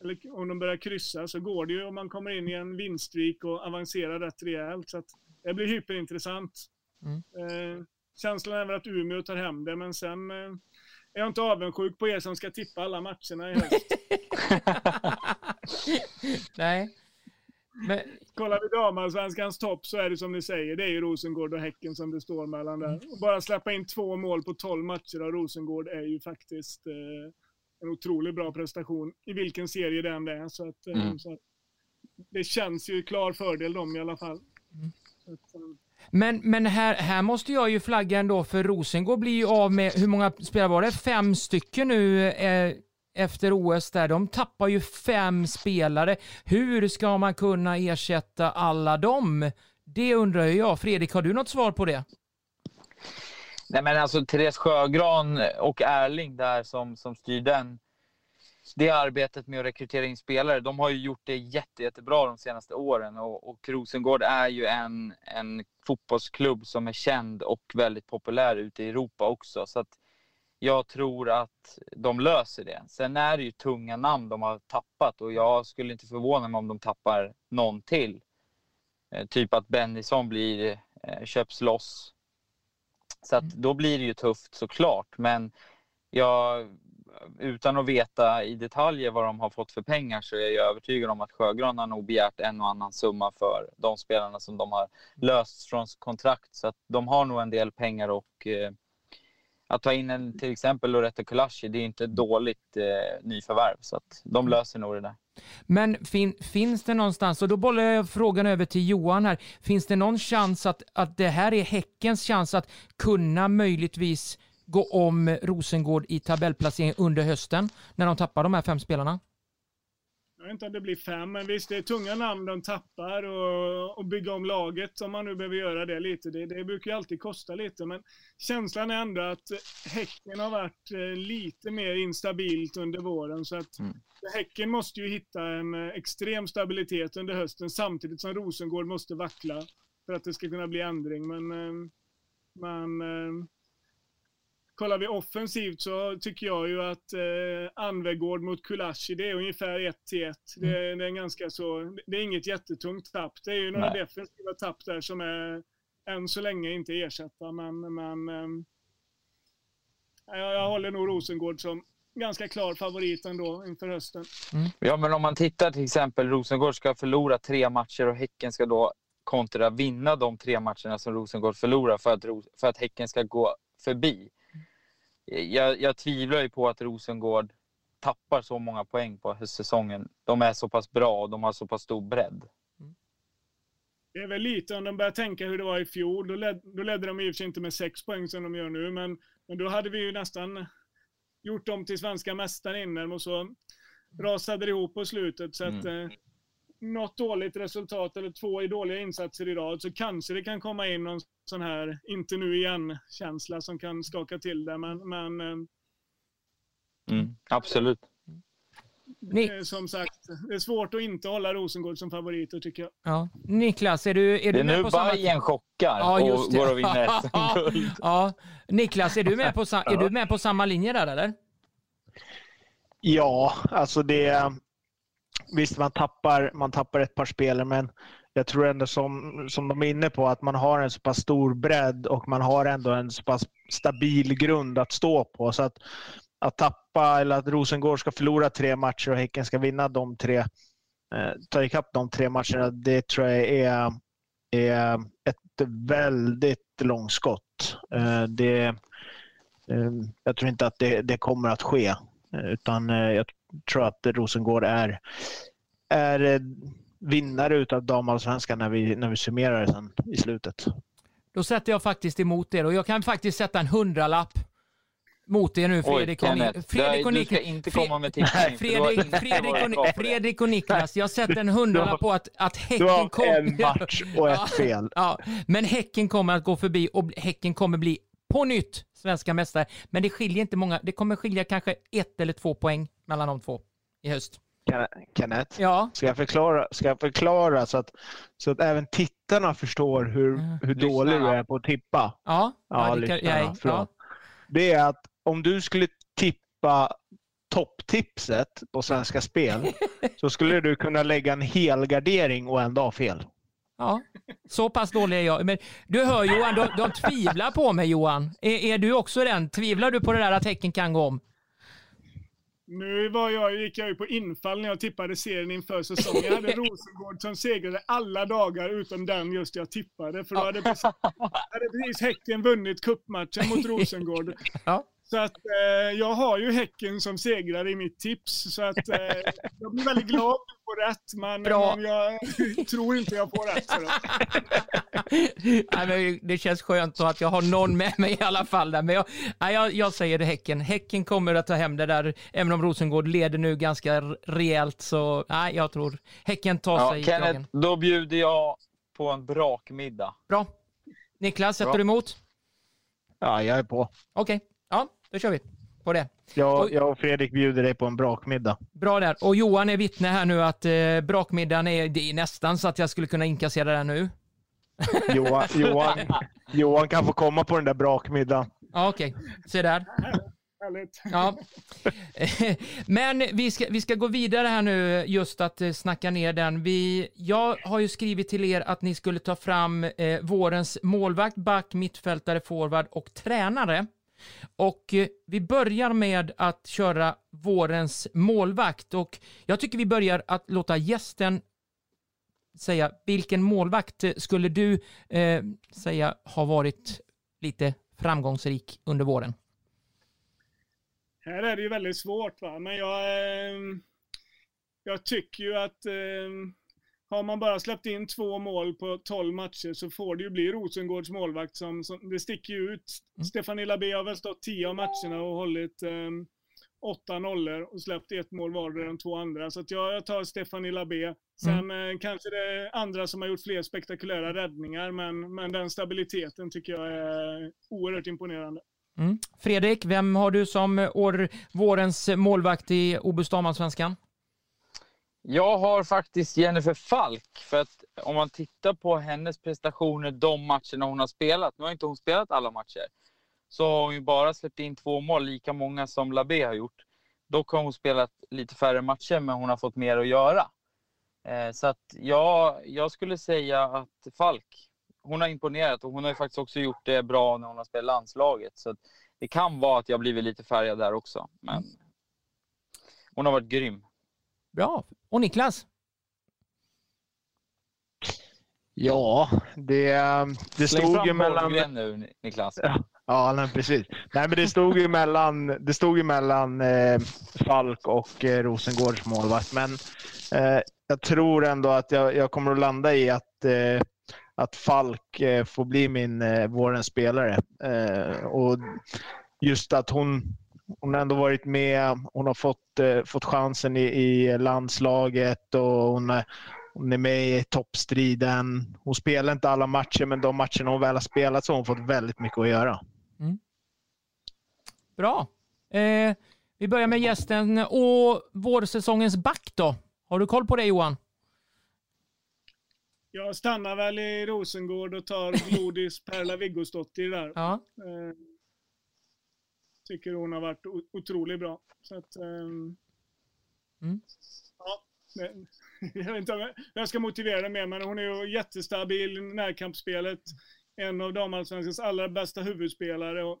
eller om de börjar kryssa, så går det ju om man kommer in i en vinststreak och avancerar rätt rejält. Så det blir hyperintressant. Mm. Eh, känslan är väl att Umeå tar hem det, men sen eh, är jag inte avundsjuk på er som ska tippa alla matcherna i höst. Nej. Men... Kollar vi damallsvenskans topp så är det som ni säger, det är ju Rosengård och Häcken som det står mellan där. Och bara släppa in två mål på tolv matcher av Rosengård är ju faktiskt eh, en otroligt bra prestation i vilken serie det än är. Så att, eh, mm. så att det känns ju klar fördel dem i alla fall. Mm. Att, eh, men, men här, här måste jag ju flagga ändå för Rosengård blir ju av med, hur många spelare var det? Fem stycken nu eh, efter OS där. De tappar ju fem spelare. Hur ska man kunna ersätta alla dem? Det undrar jag. Fredrik, har du något svar på det? Nej men alltså Therese Sjögran och Erling där som, som styr den det arbetet med att rekrytera in spelare, de har ju gjort det jätte, jättebra de senaste åren. Och, och Rosengård är ju en, en fotbollsklubb som är känd och väldigt populär ute i Europa också. Så att jag tror att de löser det. Sen är det ju tunga namn de har tappat och jag skulle inte förvåna mig om de tappar någon till. Eh, typ att Bennison blir, eh, köps loss. Så att då blir det ju tufft såklart. Men jag utan att veta i detaljer vad de har fått för pengar så är jag övertygad om att Sjögran har nog begärt en och annan summa för de spelarna som de har löst från kontrakt. Så att de har nog en del pengar och eh, att ta in en till exempel Loretto Kulashi, det är inte ett dåligt eh, nyförvärv. Så att de löser nog det där. Men fin, finns det någonstans, och då bollar jag frågan över till Johan här, finns det någon chans att, att det här är Häckens chans att kunna möjligtvis gå om Rosengård i tabellplacering under hösten när de tappar de här fem spelarna? Jag vet inte om det blir fem, men visst det är tunga namn de tappar och, och bygga om laget om man nu behöver göra det lite. Det, det brukar ju alltid kosta lite, men känslan är ändå att Häcken har varit eh, lite mer instabilt under våren. Så att mm. Häcken måste ju hitta en eh, extrem stabilitet under hösten samtidigt som Rosengård måste vackla för att det ska kunna bli ändring. Men, eh, men kollar vi offensivt så tycker jag ju att eh, Anvegård mot Kulashi, det är ungefär 1 till 1. Det, mm. det, är ganska så, det är inget jättetungt tapp. Det är ju några Nej. defensiva tapp där som är än så länge inte ersatta, men, men eh, jag, jag håller nog Rosengård som ganska klar favorit ändå inför hösten. Mm. Ja, men om man tittar till exempel, Rosengård ska förlora tre matcher och Häcken ska då kontra vinna de tre matcherna som Rosengård förlorar för att, för att Häcken ska gå förbi jag, jag tvivlar ju på att Rosengård tappar så många poäng på höstsäsongen. De är så pass bra och de har så pass stor bredd. Det är väl lite om de börjar tänka hur det var i fjol. Då, led, då ledde de i och för sig inte med sex poäng som de gör nu, men, men då hade vi ju nästan gjort dem till svenska mästare innan och så rasade det ihop på slutet. Så att, mm. eh, något dåligt resultat eller två dåliga insatser i rad så kanske det kan komma in någon sån här inte nu igen-känsla som kan skaka till det. Men, men eh, mm, absolut. Ni... Som sagt, det är svårt att inte hålla Rosengård som favoriter tycker jag. Ja. Niklas, är du, är du med på samma... Det är nu Bajen chockar ja, och går och vinner SM-guld. ja. Niklas, är du, med på, är du med på samma linje där eller? Ja, alltså det visst, man tappar, man tappar ett par spelare, men jag tror ändå som, som de är inne på att man har en så pass stor bredd och man har ändå en så pass stabil grund att stå på. Så att, att tappa eller att Rosengård ska förlora tre matcher och Häcken ska vinna de tre, eh, ta ikapp de tre matcherna, det tror jag är, är ett väldigt långskott. Eh, det, eh, jag tror inte att det, det kommer att ske. Utan eh, jag tror att Rosengård är, är eh, vinnare utav damallsvenskan när vi, när vi summerar sen i slutet. Då sätter jag faktiskt emot er och jag kan faktiskt sätta en hundralapp mot er nu Fredrik Oj, och, Fredrik och Niklas. Du ska inte komma med tippning. Fredrik, Fredrik, och, Fredrik och Niklas, jag sätter en hundralapp på att, att Häcken kommer... Du har en match och ett fel. Ja, men Häcken kommer att gå förbi och Häcken kommer bli på nytt svenska mästare. Men det skiljer inte många. Det kommer skilja kanske ett eller två poäng mellan de två i höst. Kenneth. Ja. Ska jag förklara, ska jag förklara så, att, så att även tittarna förstår hur, Mm. hur dålig du är på att tippa? Ja. Ja, det kan- lyssnarna, ja, förlåt. Det är att om du skulle tippa topptipset på Svenska Spel så skulle du kunna lägga en helgardering och ändå ha fel. Ja, så pass dålig är jag. Men du hör Johan, de, de tvivlar på mig Johan. Är, är du också den? Tvivlar du på det där att Häcken kan gå om? Nu var jag, gick jag ju på infall när jag tippade serien inför säsongen. Jag hade Rosengård som segrade alla dagar utom den just jag tippade. För då hade precis, hade precis Häcken vunnit cupmatchen mot Rosengård. Ja. Så att eh, jag har ju Häcken som segrare i mitt tips. Så att eh, jag blir väldigt glad att få rätt. Men, Bra. men jag tror inte jag får rätt. För det. Nej, men det känns skönt så att jag har någon med mig i alla fall. Där. Men jag, nej, jag, jag säger det Häcken. Häcken kommer att ta hem det där, även om Rosengård leder nu ganska rejält. Så nej, jag tror Häcken tar Ja, sig i Kenneth, kragen. då bjuder jag på en brakmiddag. Bra. Niklas, sätter Bra. du emot? Ja, jag är på. Okej, ja, då kör vi på det. Jag, Oj. jag och Fredrik bjuder dig på en brakmiddag. Bra där. Och Johan är vittne här nu att eh, brakmiddagen är, det är nästan så att jag skulle kunna inkassera den nu. Johan, Johan, Johan kan få komma på den där brakmiddagen. Ja, okej. Se där. Härligt. Ja. Men vi ska, vi ska gå vidare här nu, just att eh, snacka ner den. Vi, jag har ju skrivit till er att ni skulle ta fram eh, vårens målvakt, back, mittfältare, forward och tränare. Och eh, vi börjar med att köra vårens målvakt och jag tycker vi börjar att låta gästen säga vilken målvakt eh, skulle du eh, säga har varit lite framgångsrik under våren? Här är det ju väldigt svårt va, men jag, eh, jag tycker ju att eh, har man bara släppt in två mål på 12 matcher så får det ju bli Rosengårds målvakt som, som det sticker ju ut. Mm. Stefan Ilabé har väl stått 10 av matcherna och hållit eh, åtta nollor och släppt ett mål vardera de två andra. Så jag, jag tar Stefan Ilabé. Sen eh, kanske det är andra som har gjort fler spektakulära räddningar, men, men den stabiliteten tycker jag är oerhört imponerande. Mm. Fredrik, vem har du som år, vårens målvakt i Obus damallsvenskan? Jag har faktiskt Jennifer Falk. För att om man tittar på hennes prestationer de matcherna hon har spelat. Nu har inte hon spelat alla matcher. Så har hon ju bara släppt in två mål, lika många som Labé har gjort. Dock har hon spelat lite färre matcher, men hon har fått mer att göra. Eh, så att ja, jag skulle säga att Falk, hon har imponerat och hon har ju faktiskt också gjort det bra när hon har spelat landslaget. Så att det kan vara att jag blivit lite färgad där också. Men hon har varit grym. Bra. Och Niklas? Ja, det, det Släng stod fram ju mellan... Nu, Niklas. Ja, nej, precis. Nej, men det stod ju mellan, det stod ju mellan eh, Falk och eh, Rosengårds målvakt. Men eh, jag tror ändå att jag, jag kommer att landa i att, eh, att Falk eh, får bli min eh, vårens spelare. Eh, och just att hon, hon har ändå varit med. Hon har fått, eh, fått chansen i, i landslaget och hon är, hon är med i toppstriden. Hon spelar inte alla matcher, men de matcherna hon väl har spelat så har hon fått väldigt mycket att göra. Bra. Eh, vi börjar med gästen och vårsäsongens back då. Har du koll på det Johan? Jag stannar väl i Rosengård och tar Glodis Perla Viggosdottir där. Ja. Eh, tycker hon har varit otroligt bra. Så att, ehm, Mm. ja, det, jag vet inte om jag, jag ska motivera det mer, men hon är ju jättestabil i närkampsspelet. En av damallsvenskans allra bästa huvudspelare och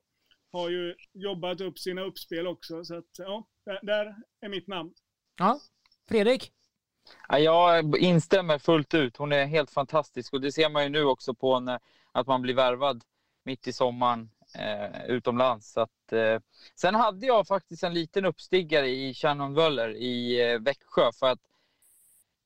har ju jobbat upp sina uppspel också. Så att, ja, där, där är mitt namn. ja. Fredrik? Ja, jag instämmer fullt ut. Hon är helt fantastisk och det ser man ju nu också på när, att man blir värvad mitt i sommaren eh, utomlands. Så att, eh, sen hade jag faktiskt en liten uppstiggare i Shannon Wöller i eh, Växjö för att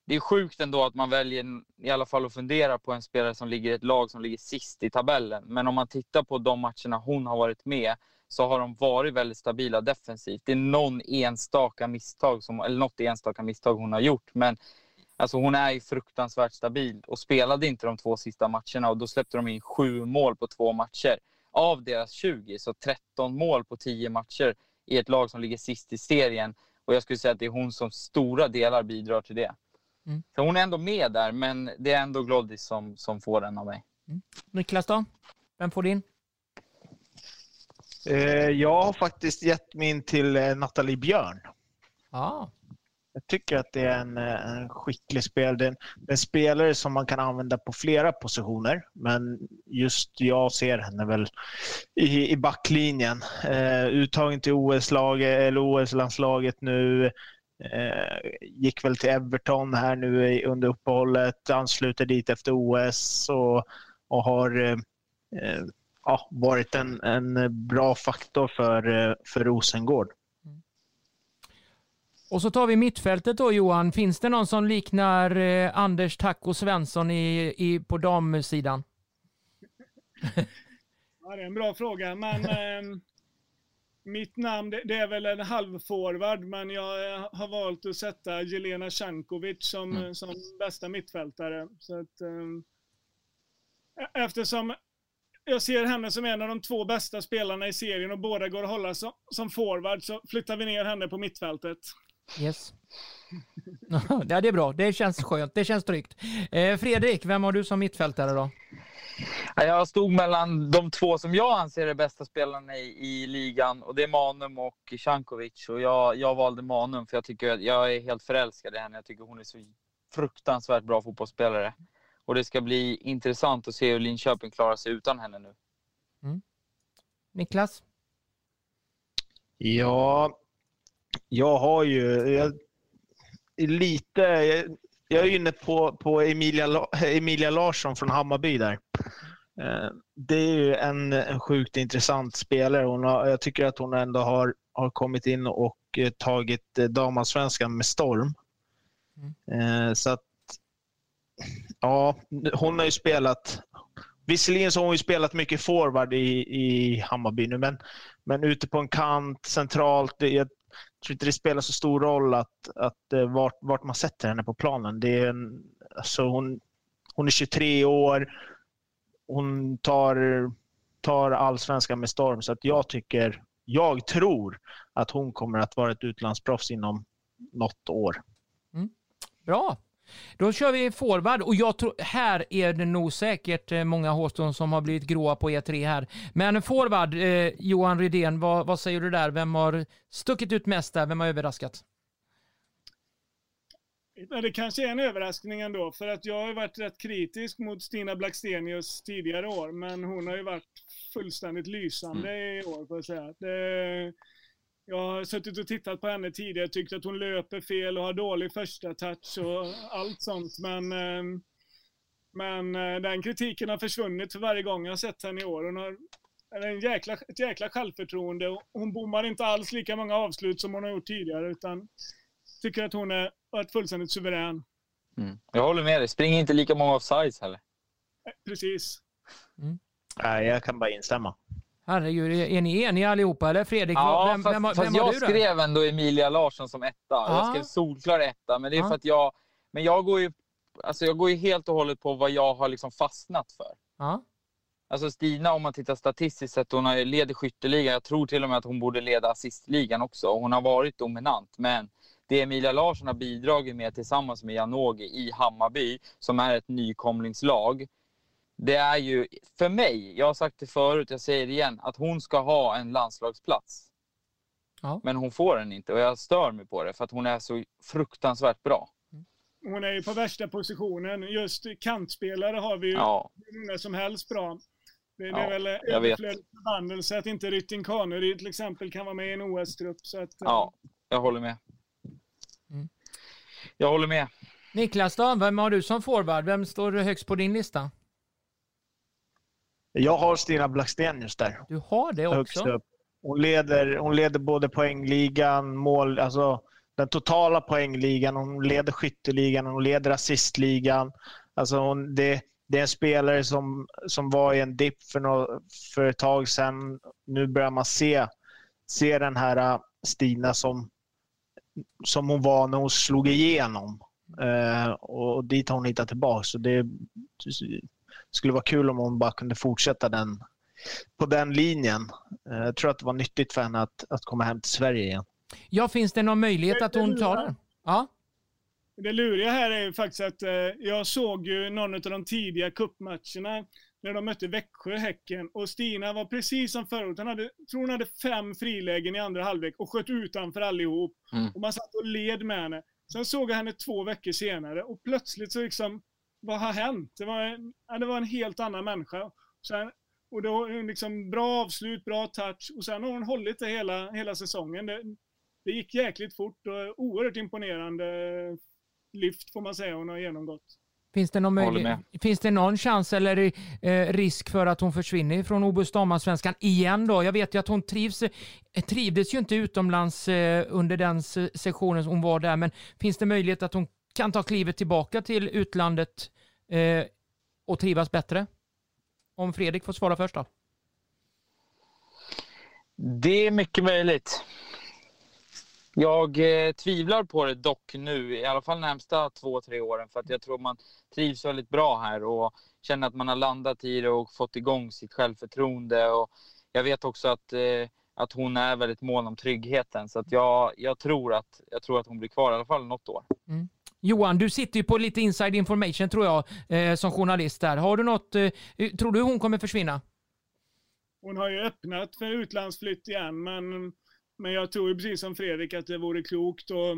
det är sjukt ändå att man väljer i alla fall att fundera på en spelare som ligger i ett lag som ligger sist i tabellen. Men om man tittar på de matcherna hon har varit med så har de varit väldigt stabila defensivt. Det är någon enstaka misstag, som, eller något enstaka misstag hon har gjort. Men alltså hon är ju fruktansvärt stabil och spelade inte de två sista matcherna och då släppte de in sju mål på två matcher. Av deras 20, så 13 mål på 10 matcher i ett lag som ligger sist i serien. Och jag skulle säga att det är hon som stora delar bidrar till det. Mm. Så hon är ändå med där, men det är ändå Glodis som, som får den av mig. Niklas då? Vem får din? Eh, jag har faktiskt gett min till eh, Nathalie Björn. Ja, jag tycker att det är en, eh, en skicklig spelare. Det är en, en spelare som man kan använda på flera positioner. Men just jag ser henne väl i, i backlinjen. Eh, uttagen till OS-laget eller OS-landslaget nu. Eh, gick väl till Everton här nu i- under uppehållet. Ansluter dit efter OS och, och har eh, eh, ja, varit en, en bra faktor för, eh, för Rosengård och så tar vi mittfältet då Johan. Finns det någon som liknar eh, Anders Taco Svensson i, i, på damsidan? Ja, det är en bra fråga, men ehm, mitt namn det, det är väl en halvforward, men jag eh, har valt att sätta Jelena Cankovic som, Mm. som bästa mittfältare. Så att, ehm, e- eftersom jag ser henne som en av de två bästa spelarna i serien och båda går att hålla som, som forward så flyttar vi ner henne på mittfältet. Yes. ja, det är bra. Det känns skönt. Det känns tryggt. Eh, Fredrik, vem har du som mittfältare då? Ja, Jag stod mellan de två som jag anser är bästa spelarna i, i ligan och det är Manum och Cankovic. Och jag, jag valde Manum för jag tycker att jag är helt förälskad i henne. Jag tycker hon är så fruktansvärt bra fotbollsspelare. Och det ska bli intressant att se hur Linköping klarar sig utan henne nu. Niklas? Ja, jag har ju jag, lite... Jag, jag är inne på, på Emilia, Emilia Larsson från Hammarby där. Eh, Det är ju en, en sjukt intressant spelare. Hon har, jag tycker att hon ändå har, har kommit in och eh, tagit eh, damallsvenskan med storm. Eh, Så att, ja, hon har ju spelat... Visserligen så har hon ju spelat mycket forward i, i Hammarby nu, men men ute på en kant, centralt, det, jag tror inte det spelar så stor roll att, att eh, vart, vart man sätter henne på planen. Det är en, alltså hon, hon är 23 år, hon tar, tar allsvenskan med storm. Så att jag tycker, jag tror att hon kommer att vara ett utlandsproffs inom något år. Mm. Bra. Då kör vi forward och jag tror, här är det nog säkert eh, många Håstron som har blivit gråa på E3 här. Men forward, eh, Johan Rydén, vad, vad säger du där? Vem har stuckit ut mest där? Vem har överraskat? Det kanske är en överraskning ändå, för att jag har varit rätt kritisk mot Stina Blackstenius tidigare år, men hon har ju varit fullständigt lysande i år, får jag säga. Det, jag har suttit och tittat på henne tidigare, tyckt att hon löper fel och har dålig första touch och allt sånt, men, ehm, men eh, den kritiken har försvunnit för varje gång jag har sett henne i år. Hon har en jäkla, ett jäkla självförtroende och hon bommar inte alls lika många avslut som hon har gjort tidigare, utan tycker att hon är varit fullständigt suverän. Mm. Jag håller med dig. Springer inte lika många offsides heller. Precis. Nej, jag kan bara instämma. Herregud, är ni eniga allihopa eller? Fredrik, Ja, vem, fast, vem, fast vem jag du där? skrev ändå Emilia Larsson som etta. Ja. Jag skrev solklar etta, men det är Ja. för att jag... Men jag går ju, alltså jag går ju helt och hållet på vad jag har liksom fastnat för. Ja. Alltså Stina, om man tittar statistiskt sett, hon leder skytteligan. Jag tror till och med att hon borde leda assistligan också. Hon har varit dominant, men det Emilia Larsson har bidragit med tillsammans med Janogy i Hammarby, som är ett nykomlingslag, det är ju för mig, jag har sagt det förut, jag säger det igen, att hon ska ha en landslagsplats. Ja. Men hon får den inte och jag stör mig på det för att hon är så fruktansvärt bra. Hon är ju på värsta positionen. Just kantspelare har vi ju Ja, många som helst bra. Det, det Ja, är väl överflödig förbannelse att inte Rytting Kaneryd till exempel kan vara med i en OS-trupp. Så att, ja, jag håller med. Mm. Jag håller med. Niklas då, vem har du som forward? Vem står högst på din lista? Jag har Stina Blackstenius där. Du har det också? Hon leder, hon leder både poängligan, mål, alltså den totala poängligan, hon leder skytteligan, hon leder assistligan. Alltså hon, det, det är en spelare som, som var i en dipp för, för ett tag sedan. Nu börjar man se, se den här äh, Stina som, som hon var när hon slog igenom. Eh, och dit har hon hittat tillbaka. Så det skulle vara kul om hon bara kunde fortsätta den, på den linjen. Eh, Jag tror att det var nyttigt för henne att, att komma hem till Sverige igen. Ja, finns det någon möjlighet att hon tar den? Ja. Det luriga här är ju faktiskt att eh, jag såg ju någon av de tidiga kuppmatcherna när de mötte Växjö, Häcken. Och Stina var precis som förut. Han hade, tror hon hade fem frilägen i andra halvlek och sköt utanför allihop. Mm. Och man satt och led med henne. Sen såg jag henne två veckor senare och plötsligt så liksom, vad har hänt? Det var en, ja, det var en helt annan människa. Sen, och då liksom bra avslut, bra touch och sen har hon hållit det hela, hela säsongen. Det, det gick jäkligt fort och oerhört imponerande lyft får man säga hon har genomgått. Finns det, någon möjlighet, finns det någon chans eller eh, risk för att hon försvinner från Obus damallsvenskan igen då? Jag vet ju att hon trivs, eh, trivdes ju inte utomlands eh, under den sessionen hon var där, men finns det möjlighet att hon kan ta klivet tillbaka till utlandet eh, och trivas bättre? Om Fredrik får svara först då. Det är mycket möjligt. Jag eh, tvivlar på det dock nu, i alla fall närmsta två, tre åren. För att jag tror man trivs väldigt bra här och känner att man har landat i det och fått igång sitt självförtroende. Och jag vet också att, eh, att hon är väldigt mån om tryggheten. Så att jag, jag, tror att, jag tror att hon blir kvar i alla fall något år. Mm. Johan, du sitter ju på lite inside information tror jag eh, som journalist där. Har du något, eh, tror du hon kommer försvinna? Hon har ju öppnat för utlandsflytt igen, men men jag tror ju precis som Fredrik att det vore klokt att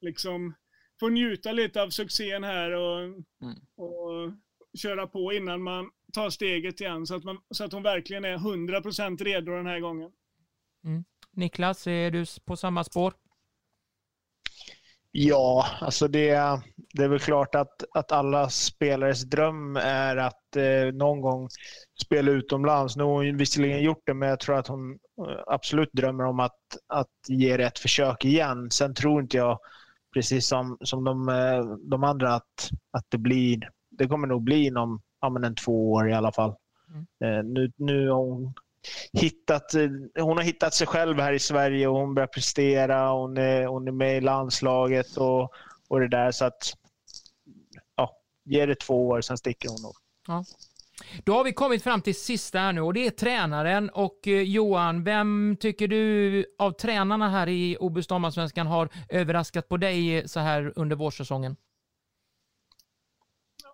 liksom få njuta lite av succén här och, mm. och köra på innan man tar steget igen så att, man, så att hon verkligen är 100% redo den här gången. Mm. Niklas, är du på samma spår? Ja, alltså det, det är väl klart att, att alla spelares dröm är att eh, någon gång spela utomlands. Nu har hon visserligen gjort det, men jag tror att hon eh, absolut drömmer om att, att ge det ett försök igen. Sen tror inte jag, precis som, som de, eh, de andra, att, att det blir... Det kommer nog bli inom ja, en två år i alla fall. Mm. Eh, nu, nu har hon hittat, hon har hittat sig själv här i Sverige och hon börjar prestera. Hon är, hon är med i landslaget och, och det där. Så att, ja, ge det två år, sen sticker hon nog. Ja. Då har vi kommit fram till sista här nu och det är tränaren. Och eh, Johan, vem tycker du av tränarna här i Obus damallsvenskan har överraskat på dig så här under vårsäsongen?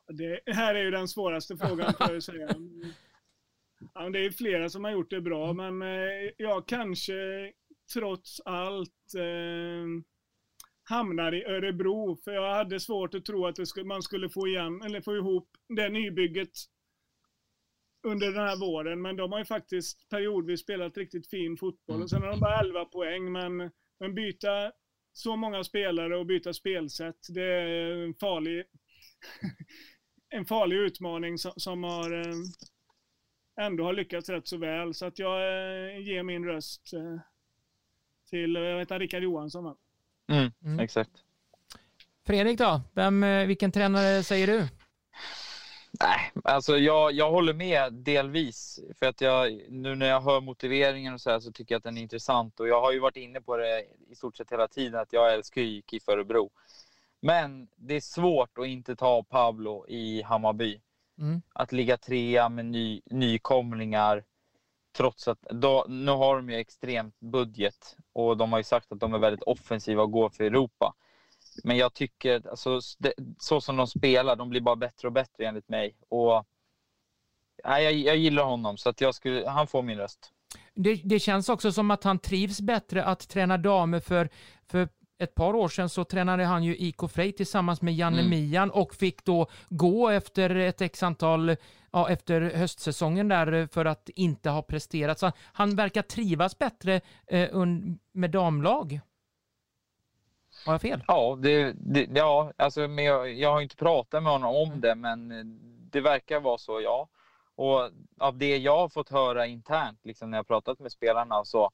Det här är ju den svåraste frågan får jag säga. Ja, det är flera som har gjort det bra, men eh, jag kanske trots allt eh, hamnar i Örebro. För jag hade svårt att tro att skulle, man skulle få igen, eller få ihop det nybygget under den här våren. Men de har ju faktiskt periodvis spelat riktigt fin fotboll. Och sen har de bara 11 poäng. Men, men byta så många spelare och byta spelsätt, det är en farlig, en farlig utmaning som, som har eh, ändå har lyckats rätt så väl. Så att jag eh, ger min röst eh, till, jag vet Rickard Johansson. Mm, mm. Exakt. Fredrik då? Vem, vilken tränare säger du? Nej, alltså jag, jag håller med delvis. För att jag, nu när jag hör motiveringen och så här så tycker jag att den är intressant. Och jag har ju varit inne på det i stort sett hela tiden att jag älskar ju KIF Örebro. Men det är svårt att inte ta Pablo i Hammarby. Mm. Att ligga trea med ny, nykomlingar. Trots att då, nu har de ju extremt budget och de har ju sagt att de är väldigt offensiva och går för Europa. Men jag tycker, alltså, det, så som de spelar, de blir bara bättre och bättre enligt mig. Och, nej, jag, jag gillar honom, så att jag skulle, han får min röst. Det, det, känns också som att han trivs bättre att träna damer, för, för ett par år sedan så tränade han ju IK Frej tillsammans med Janne mm. Mian och fick då gå efter ett x antal, ja, efter höstsäsongen där för att inte ha presterat. Så han verkar trivas bättre eh, med damlag. Har jag fel? Ja, det, det, ja alltså, men jag, jag har inte pratat med honom om det, men det verkar vara så, ja. Och av det jag har fått höra internt, liksom, när jag pratat med spelarna så,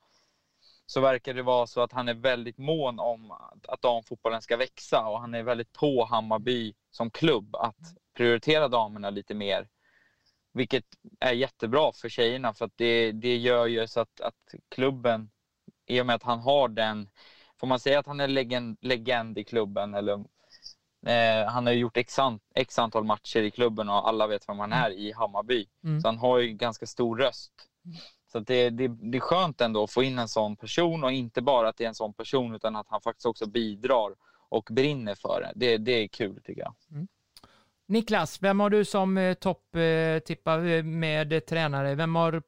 så verkar det vara så att han är väldigt mån om att damfotbollen ska växa och han är väldigt på Hammarby som klubb att prioritera damerna lite mer. Vilket är jättebra för tjejerna för att det, det gör ju så att, att klubben, i och med att han har den Får man säga att han är legend, legend i klubben? Eller, eh, han har gjort x, an, x, antal matcher i klubben och alla vet vem han mm. är i Hammarby. Mm. Så han har ju ganska stor röst. Så det, det, det är skönt ändå att få in en sån person och inte bara att det är en sån person utan att han faktiskt också bidrar och brinner för det. Det, det är kul tycker jag. Mm. Niklas, vem har du som eh, topptippa eh, med tränare? Vem har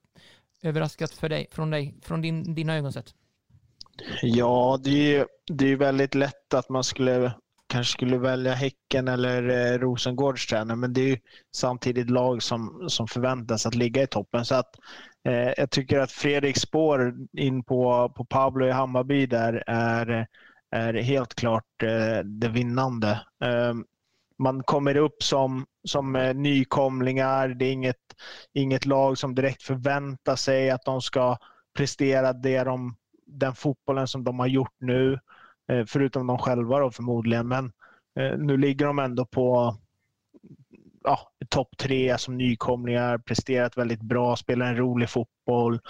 överraskat för dig, från, dig, från din, dina ögon sett? Ja, det är, det är väldigt lätt att man skulle kanske skulle välja Häcken eller eh, Rosengårds tränare, men det är ju samtidigt lag som, som förväntas att ligga i toppen. Så att, eh, jag tycker att Fredrik spår in på, på Pablo i Hammarby där är, är helt klart eh, det vinnande. Eh, man kommer upp som, som eh, nykomlingar. Det är inget, inget lag som direkt förväntar sig att de ska prestera det de, den fotbollen som de har gjort nu. Eh, förutom de själva då förmodligen. Men eh, nu ligger de ändå på ja, topp tre som nykomlingar, presterat väldigt bra, spelar en rolig fotboll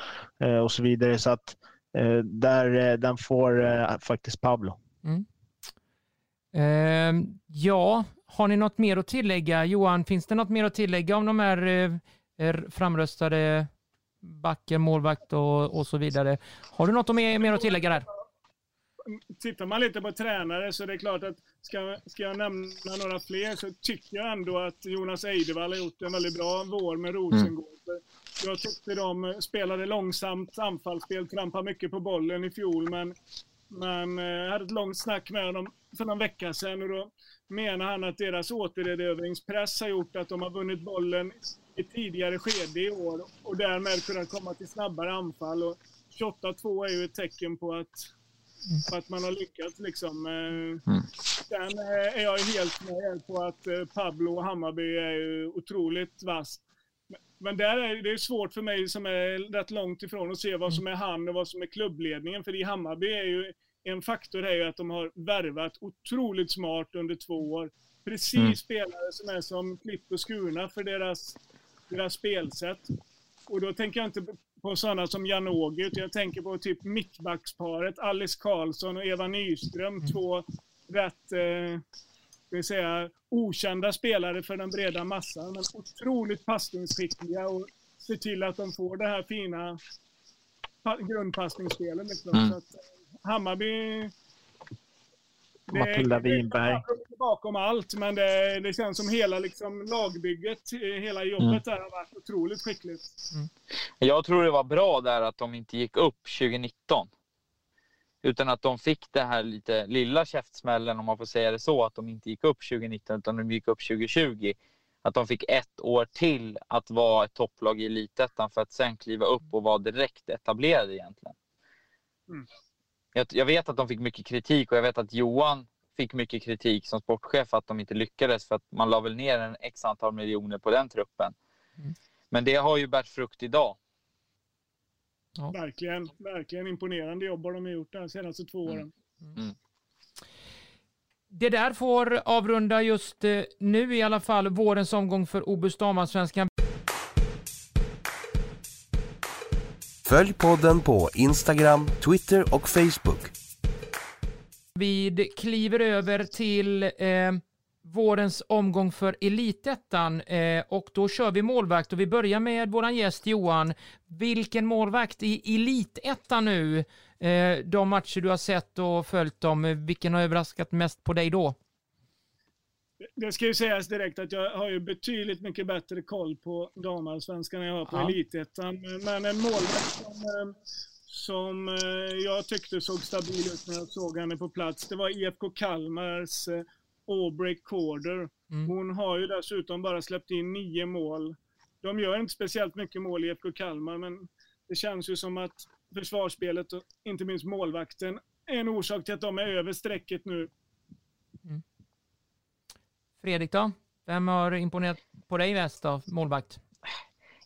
eh, och så vidare. Så att eh, där, eh, den får faktiskt Pablo. Mm. Ehm, ja, har ni något mer att tillägga? Johan, finns det något mer att tillägga om de här eh, framröstade backen, målvakt och, och så vidare? Har du något mer, mer att tillägga där? Tittar man lite på tränare så är det klart att ska, ska jag nämna några fler så tycker jag ändå att Jonas Eidevall har gjort en väldigt bra vår med Rosengård. Mm. Jag tyckte de spelade långsamt anfallsspel, trampade mycket på bollen i fjol men men jag hade ett långt snack med honom för någon vecka sedan och då menar han att deras återerövringspress har gjort att de har vunnit bollen i tidigare skede i år och därmed kunnat komma till snabbare anfall. Och 28-2 är ju ett tecken på att, på att man har lyckats. Liksom. Eh, mm. Sen eh, är jag helt med på att eh, Pablo och Hammarby är otroligt vass. Men där är det svårt för mig som är rätt långt ifrån att se vad som är han och vad som är klubbledningen. För i Hammarby är ju en faktor är ju att de har värvat otroligt smart under två år. Precis mm. spelare som är som klipp och skurna för deras, deras spelsätt. Och då tänker jag inte på sådana som Janogy, utan jag tänker på typ mittbacksparet Alice Karlsson och Eva Nyström. Mm. Två rätt, eh, ska vi säga, okända spelare för den breda massan, men otroligt passningsskickliga och ser till att de får det här fina grundpassningsspelet. Liksom. Mm. Så att, Hammarby... Matilda Winberg. bakom allt, men det, det, känns som hela liksom, lagbygget, hela jobbet mm. där har varit otroligt skickligt. Mm. Jag tror det var bra där att de inte gick upp 2019. Utan att de fick det här lite lilla käftsmällen, om man får säga det så, att de inte gick upp 2019 utan de gick upp 2020. Att de fick ett år till att vara ett topplag i elitettan för att sen kliva upp och vara direkt etablerade egentligen. Mm jag, jag, vet att de fick mycket kritik och jag vet att Johan fick mycket kritik som sportchef att de inte lyckades för att man la väl ner en x antal miljoner på den truppen. Mm. Men det har ju bärt frukt idag. Ja. Verkligen, verkligen imponerande jobb har de gjort de senaste två mm. åren. Mm. Mm. Det där får avrunda just eh, nu i alla fall vårens omgång för Obus Damallsvenskan. Följ podden på Instagram, Twitter och Facebook. Vi kliver över till eh, vårens omgång för Elitettan eh, och då kör vi målvakt och vi börjar med våran gäst Johan. Vilken målvakt i Elitettan nu? Eh, de matcher du har sett och följt dem, vilken har överraskat mest på dig då? Det ska ju sägas direkt att jag har ju betydligt mycket bättre koll på damallsvenskan än jag har på ja. elitettan. Men en målvakt som, eh, som eh, jag tyckte såg stabil ut när jag såg henne på plats, det var IFK Kalmars eh, Aubrey Corder. Mm. Hon har ju dessutom bara släppt in nio mål. De gör inte speciellt mycket mål i IFK Kalmar, men det känns ju som att försvarsspelet och inte minst målvakten är en orsak till att de är över strecket nu. Fredrik då? Vem har imponerat på dig mest då, målvakt?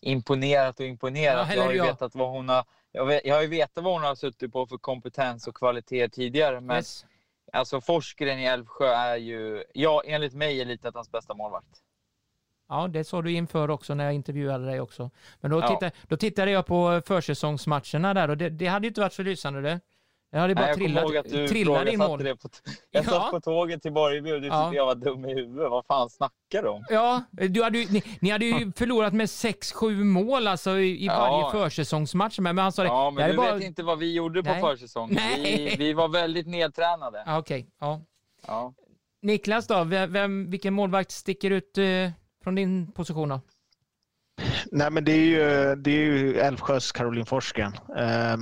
Imponerat och imponerat. Ja, jag har ju vetat vad hon har jag, vet, jag har ju vetat vad hon har suttit på för kompetens och kvalitet tidigare. Men yes. alltså Forsgren i Älvsjö är ju, ja, enligt mig, Elitettans bästa målvakt. Ja, det sa du inför också när jag intervjuade dig också. Men då, ja. tittade, då tittade jag på försäsongsmatcherna där och det, det hade ju inte varit så lysande det. Jag hade bara Nej, jag kommer trillat, ihåg att du trillade i mål. det på, jag Ja. satt på tåget till Borgby och du Ja. tyckte jag var dum i huvudet. Vad fan snackar du om? Ja, du hade ni, ni hade ju förlorat med 6-7 mål alltså i, i Ja. varje försäsongsmatch. Men, han sa det, Ja, det men här du är bara... vet inte vad vi gjorde på Nej. försäsongen. Nej. Vi, vi var väldigt nedtränade. Ja, Okej, ja. Ja. Niklas då, vem, vem, vilken målvakt sticker ut eh, från din position då? Nej, men det är ju, det är ju Älvsjös Caroline Forsgren. Eh,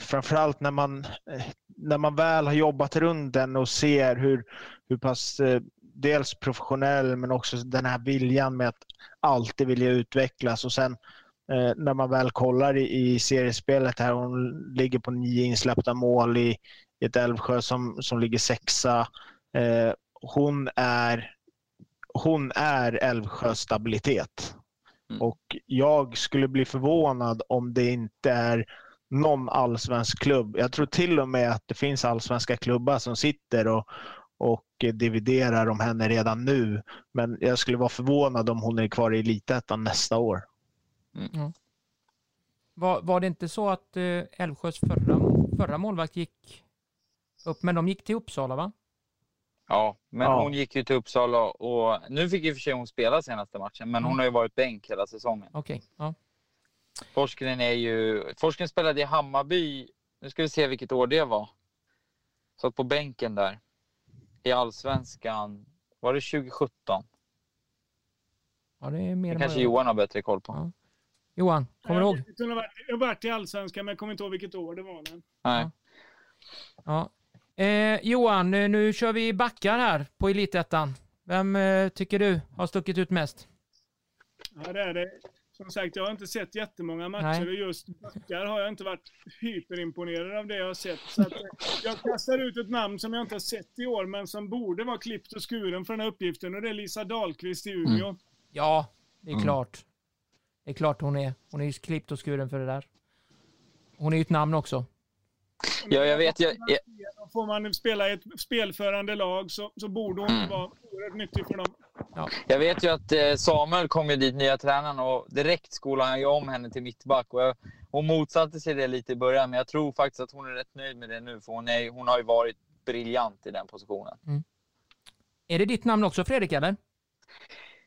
framförallt när man, eh, när man väl har jobbat runt den och ser hur, hur pass eh, dels professionell men också den här viljan med att alltid vilja utvecklas och sen eh, när man väl kollar i, i seriespelet här, hon ligger på nio insläppta mål i, i ett Älvsjö som, som ligger sexa. Eh, hon är hon är Älvsjös stabilitet. Mm. Och jag skulle bli förvånad om det inte är någon allsvensk klubb. Jag tror till och med att det finns allsvenska klubbar som sitter och, och dividerar om henne redan nu. Men jag skulle vara förvånad om hon är kvar i Elitettan nästa år. Var, var det inte så att eh, Älvsjös förra, förra målvakt gick upp, men de gick till Uppsala va? Ja, men Ja. hon gick ju till Uppsala och nu fick och för sig hon spela senaste matchen, men hon har ju varit bänk hela säsongen. Okej, ja. Forskren är ju... Forskren spelade i Hammarby. Nu ska vi se vilket år det var. Satt på bänken där. I Allsvenskan. Var det 2017? ja det är mer Det kanske jag- Johan har bättre koll på. Ja. Johan, kommer du ihåg? Jag har varit, jag har varit i Allsvenskan, men jag kommer inte ihåg vilket år det var. Nej. Ja. Eh, Johan, nu kör vi backar här på Elitettan. Vem eh, tycker du har stuckit ut mest? Ja, det är det. Som sagt, jag har inte sett jättemånga matcher Nej. och just backar har jag inte varit hyperimponerad av det jag har sett. Så att, eh, jag kastar ut ett namn som jag inte har sett i år, men som borde vara klippt och skuren för den här uppgiften och det är Lisa Dahlqvist i Umeå. Ja, det är Mm. klart. Det är klart hon är. Hon är ju klippt och skuren för det där. Hon är ju ett namn också. Ja, jag vet. Jag, jag, Får man spela i ett spelförande lag så, så borde hon Mm. vara oerhört nyttig för dem. Jag vet ju att eh, Samuel kom ju dit, nya tränaren, och direkt skolade han ju om henne till mittback. Och jag, hon motsatte sig det lite i början, men jag tror faktiskt att hon är rätt nöjd med det nu, för hon, är, hon har ju varit briljant i den positionen. Är det ditt namn också Fredrik eller?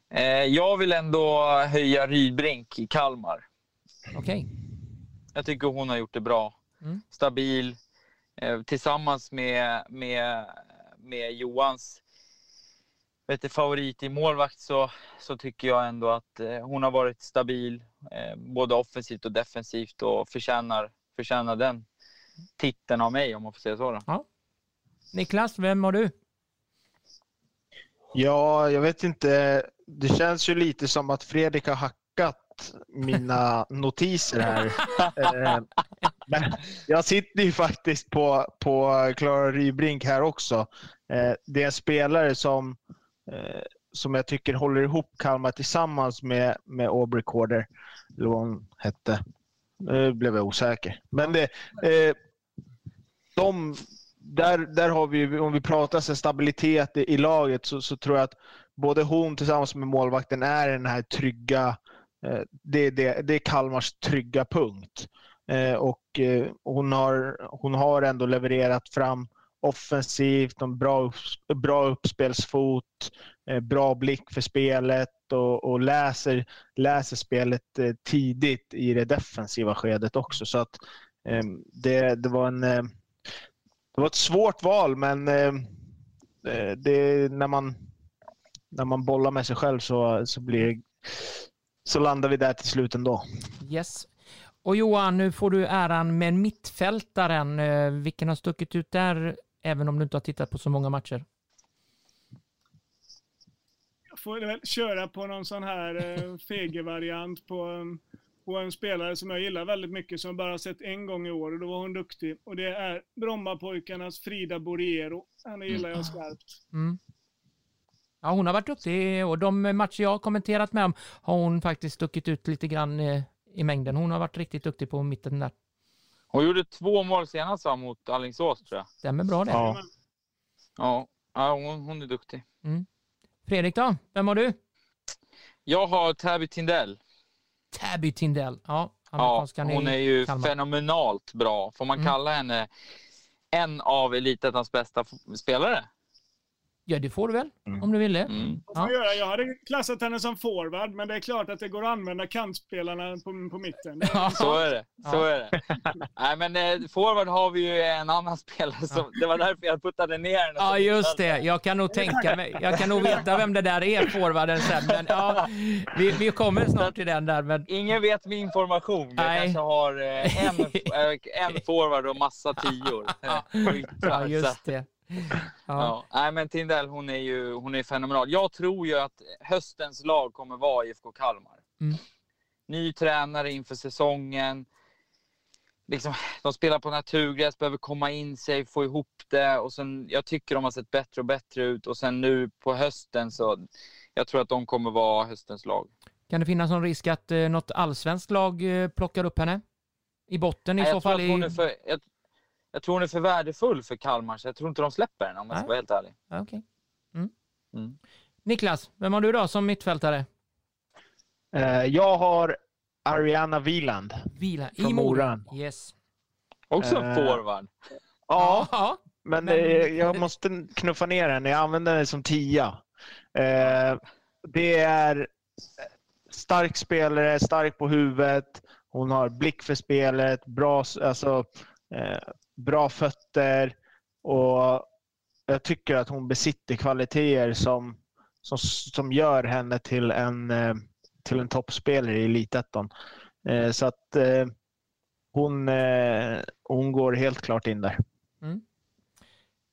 Eh, jag vill ändå höja Rydbrink i Kalmar. Okej. Jag tycker hon har gjort det bra. Mm. Stabil. Eh, tillsammans med, med, med Johans du, favorit i målvakt så, så tycker jag ändå att eh, hon har varit stabil. Eh, både offensivt och defensivt och förtjänar, förtjänar den titeln av mig om man får säga så. Då. Niklas, vem har du? Ja, jag vet inte. Det känns ju lite som att Fredrik har hackat mina notiser här. Eh, Men jag sitter ju faktiskt på, på Rybrink här också. Det är en spelare som, Eh, som jag tycker håller ihop Kalmar tillsammans med, med Aubrey Corder. Eller vad hon hette. Nu blev jag osäker. Men det, eh, de, där, där har vi, om vi pratar så stabilitet i, i laget, så, så tror jag att både hon tillsammans med målvakten är den här trygga, eh, det, det, det är Kalmars trygga punkt. Eh, och eh, hon, har, hon har ändå levererat fram offensivt, en bra, bra uppspelsfot, eh, bra blick för spelet och, och läser, läser spelet eh, tidigt i det defensiva skedet också. Så att ehm, det, det var en eh, det var ett svårt val, men ehm, det, när, man, när man bollar med sig själv så, så, blir, så landar vi där till slut ändå. Yes. Och Johan, nu får du äran med mittfältaren. Vilken har stuckit ut där, även om du inte har tittat på så många matcher? Jag får väl köra på någon sån här eh, fege-variant på, eh, på en spelare som jag gillar väldigt mycket, som jag bara har sett en gång i år och då var hon duktig. Och det är Brommapojkarnas Frida Borriero. Henne gillar jag skarpt. Mm. Ja, hon har varit duktig och de matcher jag har kommenterat med om har hon faktiskt stuckit ut lite grann eh, i mängden. Hon har varit riktigt duktig på mitten där. Hon gjorde två mål senast va, mot Alingsås tror jag. Stämmer bra det. Ja. Ja, ja hon, hon är duktig. Fredrik då? Vem har du? Jag har Täby Tindell. Tabby Tindell. Ja, Ja, hon är ju Kalmar. fenomenalt bra. Får man Mm. kalla henne en av Elitettans bästa spelare. Ja, det får du väl, Mm. om du vill det. Mm. Göra? Jag hade klassat henne som forward, men det är klart att det går att använda kantspelarna på, på mitten. Ja. Så är det. Så Ja. är det. Nej, men eh, forward har vi ju en annan spelare. Som, det var därför jag puttade ner henne. Ja, just det. Jag kan nog tänka mig. Jag kan nog veta vem det där är, forwarden sen. Men ja, vi, vi kommer snart till den där. Men Ingen vet min information. Jag Nej. kanske har eh, en, en forward och massa tior. Ja. Ja, just det. Ja. Nej, men Tindell, hon är ju hon är fenomenal. Jag tror ju att höstens lag kommer vara IFK Kalmar. Mm. Ny tränare inför säsongen. Liksom, de spelar på naturgräs, behöver komma in sig, få ihop det. Och sen, jag tycker de har sett bättre och bättre ut. Och sen nu på hösten så jag tror att de kommer vara höstens lag. Kan det finnas någon risk att eh, något allsvenskt lag eh, plockar upp henne? I botten i Nej, så fall? I... för, jag, jag tror hon är för värdefull för Kalmar, så jag tror inte de släpper henne om jag ska vara helt ärlig. Ja, okej. mm. Mm. Niklas, vem har du då som mittfältare? Eh, jag har Ariana Wieland. Vila i Från Mora. Mora. Yes. Också Eh, forward. Ja, ja. men, men- eh, jag måste knuffa ner henne. Jag använder den som tia. Eh, det är stark spelare, stark på huvudet. Hon har blick för spelet, bra, alltså, eh, bra fötter och jag tycker att hon besitter kvaliteter som, som, som gör henne till en, eh, till en toppspelare i Elitettan. Eh, så att eh, hon, hon går helt klart in där. Mm.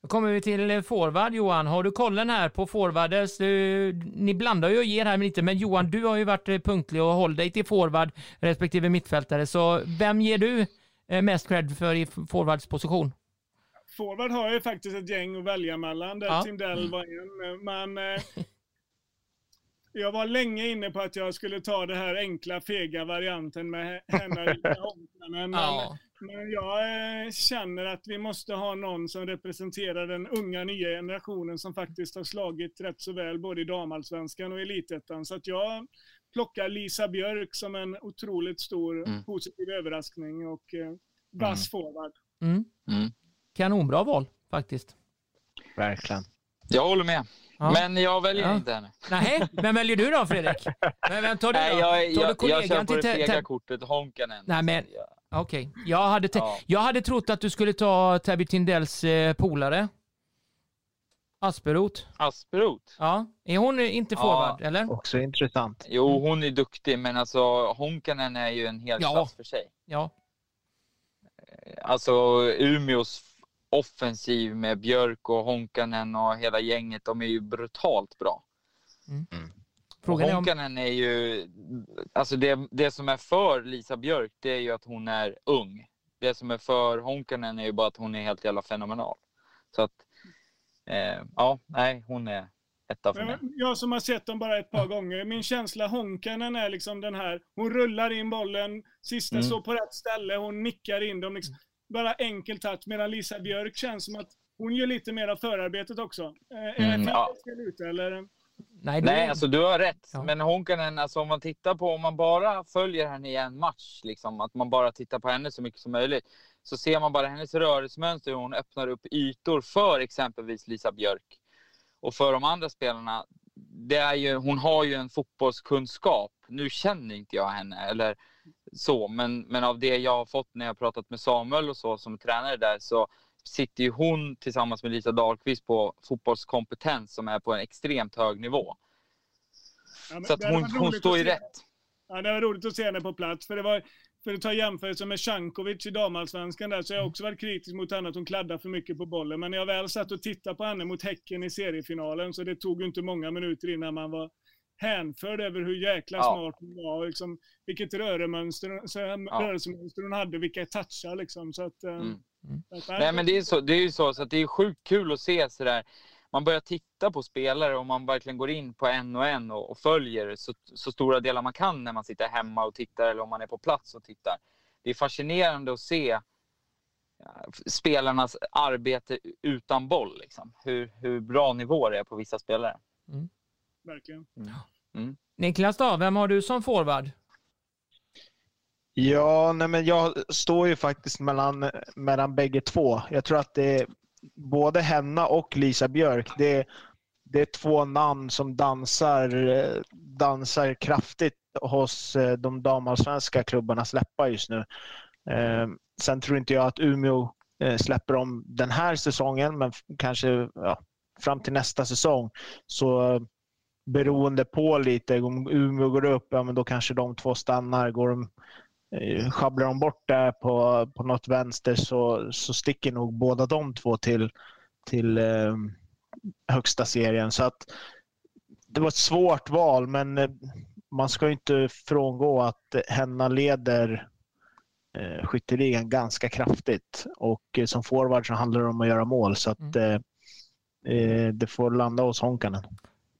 Då kommer vi till forward Johan. Har du kollen här på forwarders? Du, ni blandar ju och ger här lite, men Johan, du har ju varit punktlig och hållit dig till forward respektive mittfältare. Så vem ger du mest cred för i forwards position? Forward har ju faktiskt ett gäng att välja mellan, där Ja. Tindell var en. Men eh, jag var länge inne på att jag skulle ta det här enkla, fega varianten med henne i Honkanen. Men, men jag eh, känner att vi måste ha någon som representerar den unga nya generationen som faktiskt har slagit rätt så väl både i damallsvenskan och elitettan. Så att jag plockar Lisa Björk som en otroligt stor Mm. positiv överraskning och eh, vass forward. Mm. Mm. Kanonbra val faktiskt. Verkligen. Jag håller med. Ja. Men jag väljer Ja. inte henne. Nej, vem väljer du då Fredrik? Men vem tar du då? Nej, jag, tar jag, du jag, kollegan kör på till det fega te- kortet, Honkanen. Nej, men-. Okej, jag, hade Ja. jag hade trott att du skulle ta Tabby Tindells eh, polare. Asperoth. Asperoth. Ja, är hon inte Ja. forward, eller? Också intressant. Jo, hon är duktig, men alltså Honkanen är ju en hel Ja. klass för sig. Ja. Alltså Umeås offensiv med Björk och Honkanen och hela gänget, de är ju brutalt bra. Frågan är om... Honkanen är ju, alltså det, det som är för Lisa Björk, det är ju att hon är ung. Det som är för Honkanen är ju bara att hon är helt jävla fenomenal. Så att, eh, ja, nej, hon är etta för mig. Jag som har sett dem bara ett par gånger, min känsla Honkanen är liksom den här, hon rullar in bollen, sista Mm. står på rätt ställe, hon nickar in dem. Liksom, bara enkel touch, medan Lisa Björk känns som att hon gör lite mer av förarbetet också. Eh, är Mm, det fel ja. eller? Nej, du... Nej, alltså du har rätt. Ja. Men Honkanen, alltså om man tittar på, om man bara följer henne i en match, liksom, att man bara tittar på henne så mycket som möjligt, så ser man bara hennes rörelsemönster, hur hon öppnar upp ytor för exempelvis Lisa Björk. Och för de andra spelarna, det är ju, hon har ju en fotbollskunskap. Nu känner inte jag henne eller så, men, men av det jag har fått när jag har pratat med Samuel och så som tränare där så sitter ju hon tillsammans med Lisa Dahlqvist på fotbollskompetens som är på en extremt hög nivå. Ja, Så att hon, hon står ju rätt. Ja, det var roligt att se henne på plats. För det var, för att ta jämförelse med Cankovic i damallsvenskan där, så har jag också varit kritisk mot henne att hon kladdar för mycket på bollen. Men när jag väl satt och tittade på henne mot Häcken i seriefinalen, så det tog ju inte många minuter innan man var hänförd över hur jäkla Ja. smart hon var. och Liksom, vilket röremönster, så, rörelsemönster hon hade, vilka touchar liksom. Så att, Mm. så att, Nej, men det är, så, det är ju så, så att det är sjukt kul att se sådär. Man börjar titta på spelare och man verkligen går in på en och en och, och följer så, så stora delar man kan när man sitter hemma och tittar eller om man är på plats och tittar. Det är fascinerande att se ja, spelarnas arbete utan boll. Liksom. Hur, hur bra nivå det är på vissa spelare. Verkligen. Niklas då, vem har du som forward? Ja, nej men jag står ju faktiskt mellan, mellan bägge två. Jag tror att det är både Henna och Lisa Björk. Det är, det är två namn som dansar, dansar kraftigt hos eh, de damallsvenska klubbarnas läppar just nu. Eh, sen tror inte jag att Umeå eh, släpper dem den här säsongen, men kanske ja, fram till nästa säsong. Så beroende på lite, om Umeå går upp, ja, men då kanske de två stannar. Går de, sjabblar de bort det på, på något vänster så, så sticker nog båda de två till, till eh, högsta serien. Så att det var ett svårt val, men eh, man ska inte frångå att Henna leder eh, skytteligan ganska kraftigt. Och eh, som forward så handlar det om att göra mål. Så att mm. eh, det får landa hos Honkanen.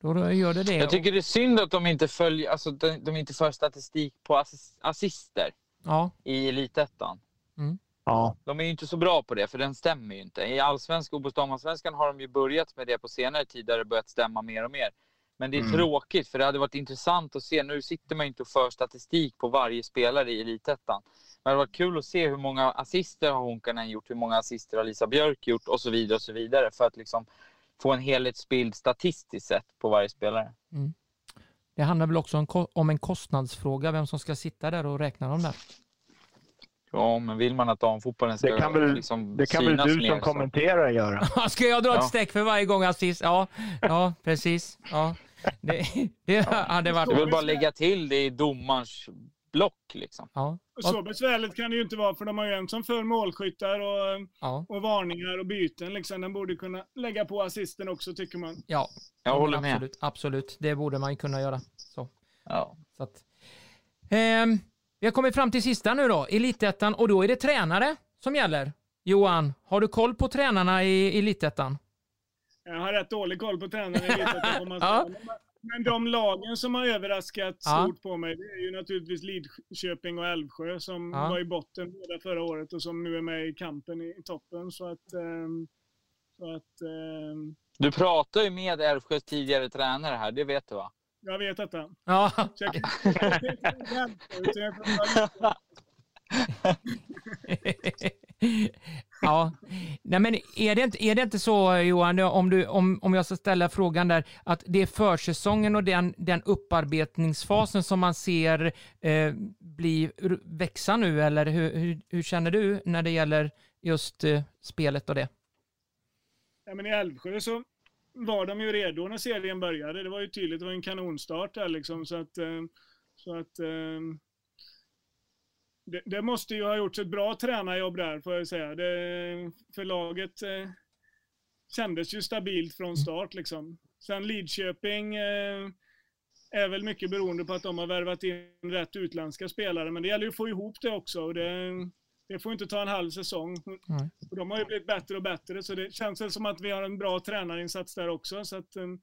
Då gör det det. Jag tycker det är synd att de inte följer, alltså de, de inte för statistik på assist, assister ja. i Elitettan. Mm. Ja. De är ju inte så bra på det, för den stämmer ju inte. I allsvenskan och damallsvenskan har de ju börjat med det på senare tid, där det börjat stämma mer och mer. Men det är mm. tråkigt, för det hade varit intressant att se. Nu sitter man ju inte och för statistik på varje spelare i Elitettan. Men det hade varit kul att se hur många assister har Honkanen gjort, hur många assister har Lisa Björk gjort och så vidare och så vidare. För att liksom få en helhetsbild statistiskt sett på varje spelare. Mm. Det handlar väl också om, om en kostnadsfråga, vem som ska sitta där och räkna dem där. Ja, men vill man att damfotbollen ska Det kan väl, liksom det kan väl du mer, som kommenterar göra? ska jag dra ett streck för varje gång assist? Ja, ja precis. Ja. Det, det hade varit... Jag vill bara lägga till det i domarens block. Liksom. Ja. Så besvärligt kan det ju inte vara, för de har ju en som för målskyttar och, ja. och varningar och byten. Liksom. Den borde kunna lägga på assisten också, tycker man. Ja, jag håller med. Absolut, absolut, det borde man kunna göra. Så. Ja. Så att, eh, vi har kommit fram till sista nu då, Elitettan, och då är det tränare som gäller. Johan, har du koll på tränarna i Elitettan? Jag har rätt dålig koll på tränarna i Elitettan. ja. Men de lagen som har överraskat ja. stort på mig, det är ju naturligtvis Lidköping och Älvsjö som ja. var i botten båda förra året och som nu är med i kampen i, toppen. Så att... Um, så att um... Du pratar ju med Älvsjös tidigare tränare här, det vet du va? Jag vet detta. Ja. ja, nej men är det, inte, är det inte så Johan, om, du, om, om jag ska ställa frågan där, att det är försäsongen och den, den upparbetningsfasen som man ser eh, bli, växa nu, eller hur, hur, hur, känner du när det gäller just eh, spelet och det? Ja, men I Älvsjö så var de ju redo när serien började. Det var ju tydligt, det var en kanonstart där liksom, så att, eh, så att eh, det, det, måste ju ha gjorts ett bra tränarjobb där, får jag säga. Det, för laget eh, kändes ju stabilt från start. Liksom. Sen Lidköping eh, är väl mycket beroende på att de har värvat in rätt utländska spelare, men det gäller ju att få ihop det också. Och det, det får inte ta en halv säsong. Mm. Och de har ju blivit bättre och bättre, så det känns väl som att vi har en bra tränarinsats där också. Så, att, eh, mm.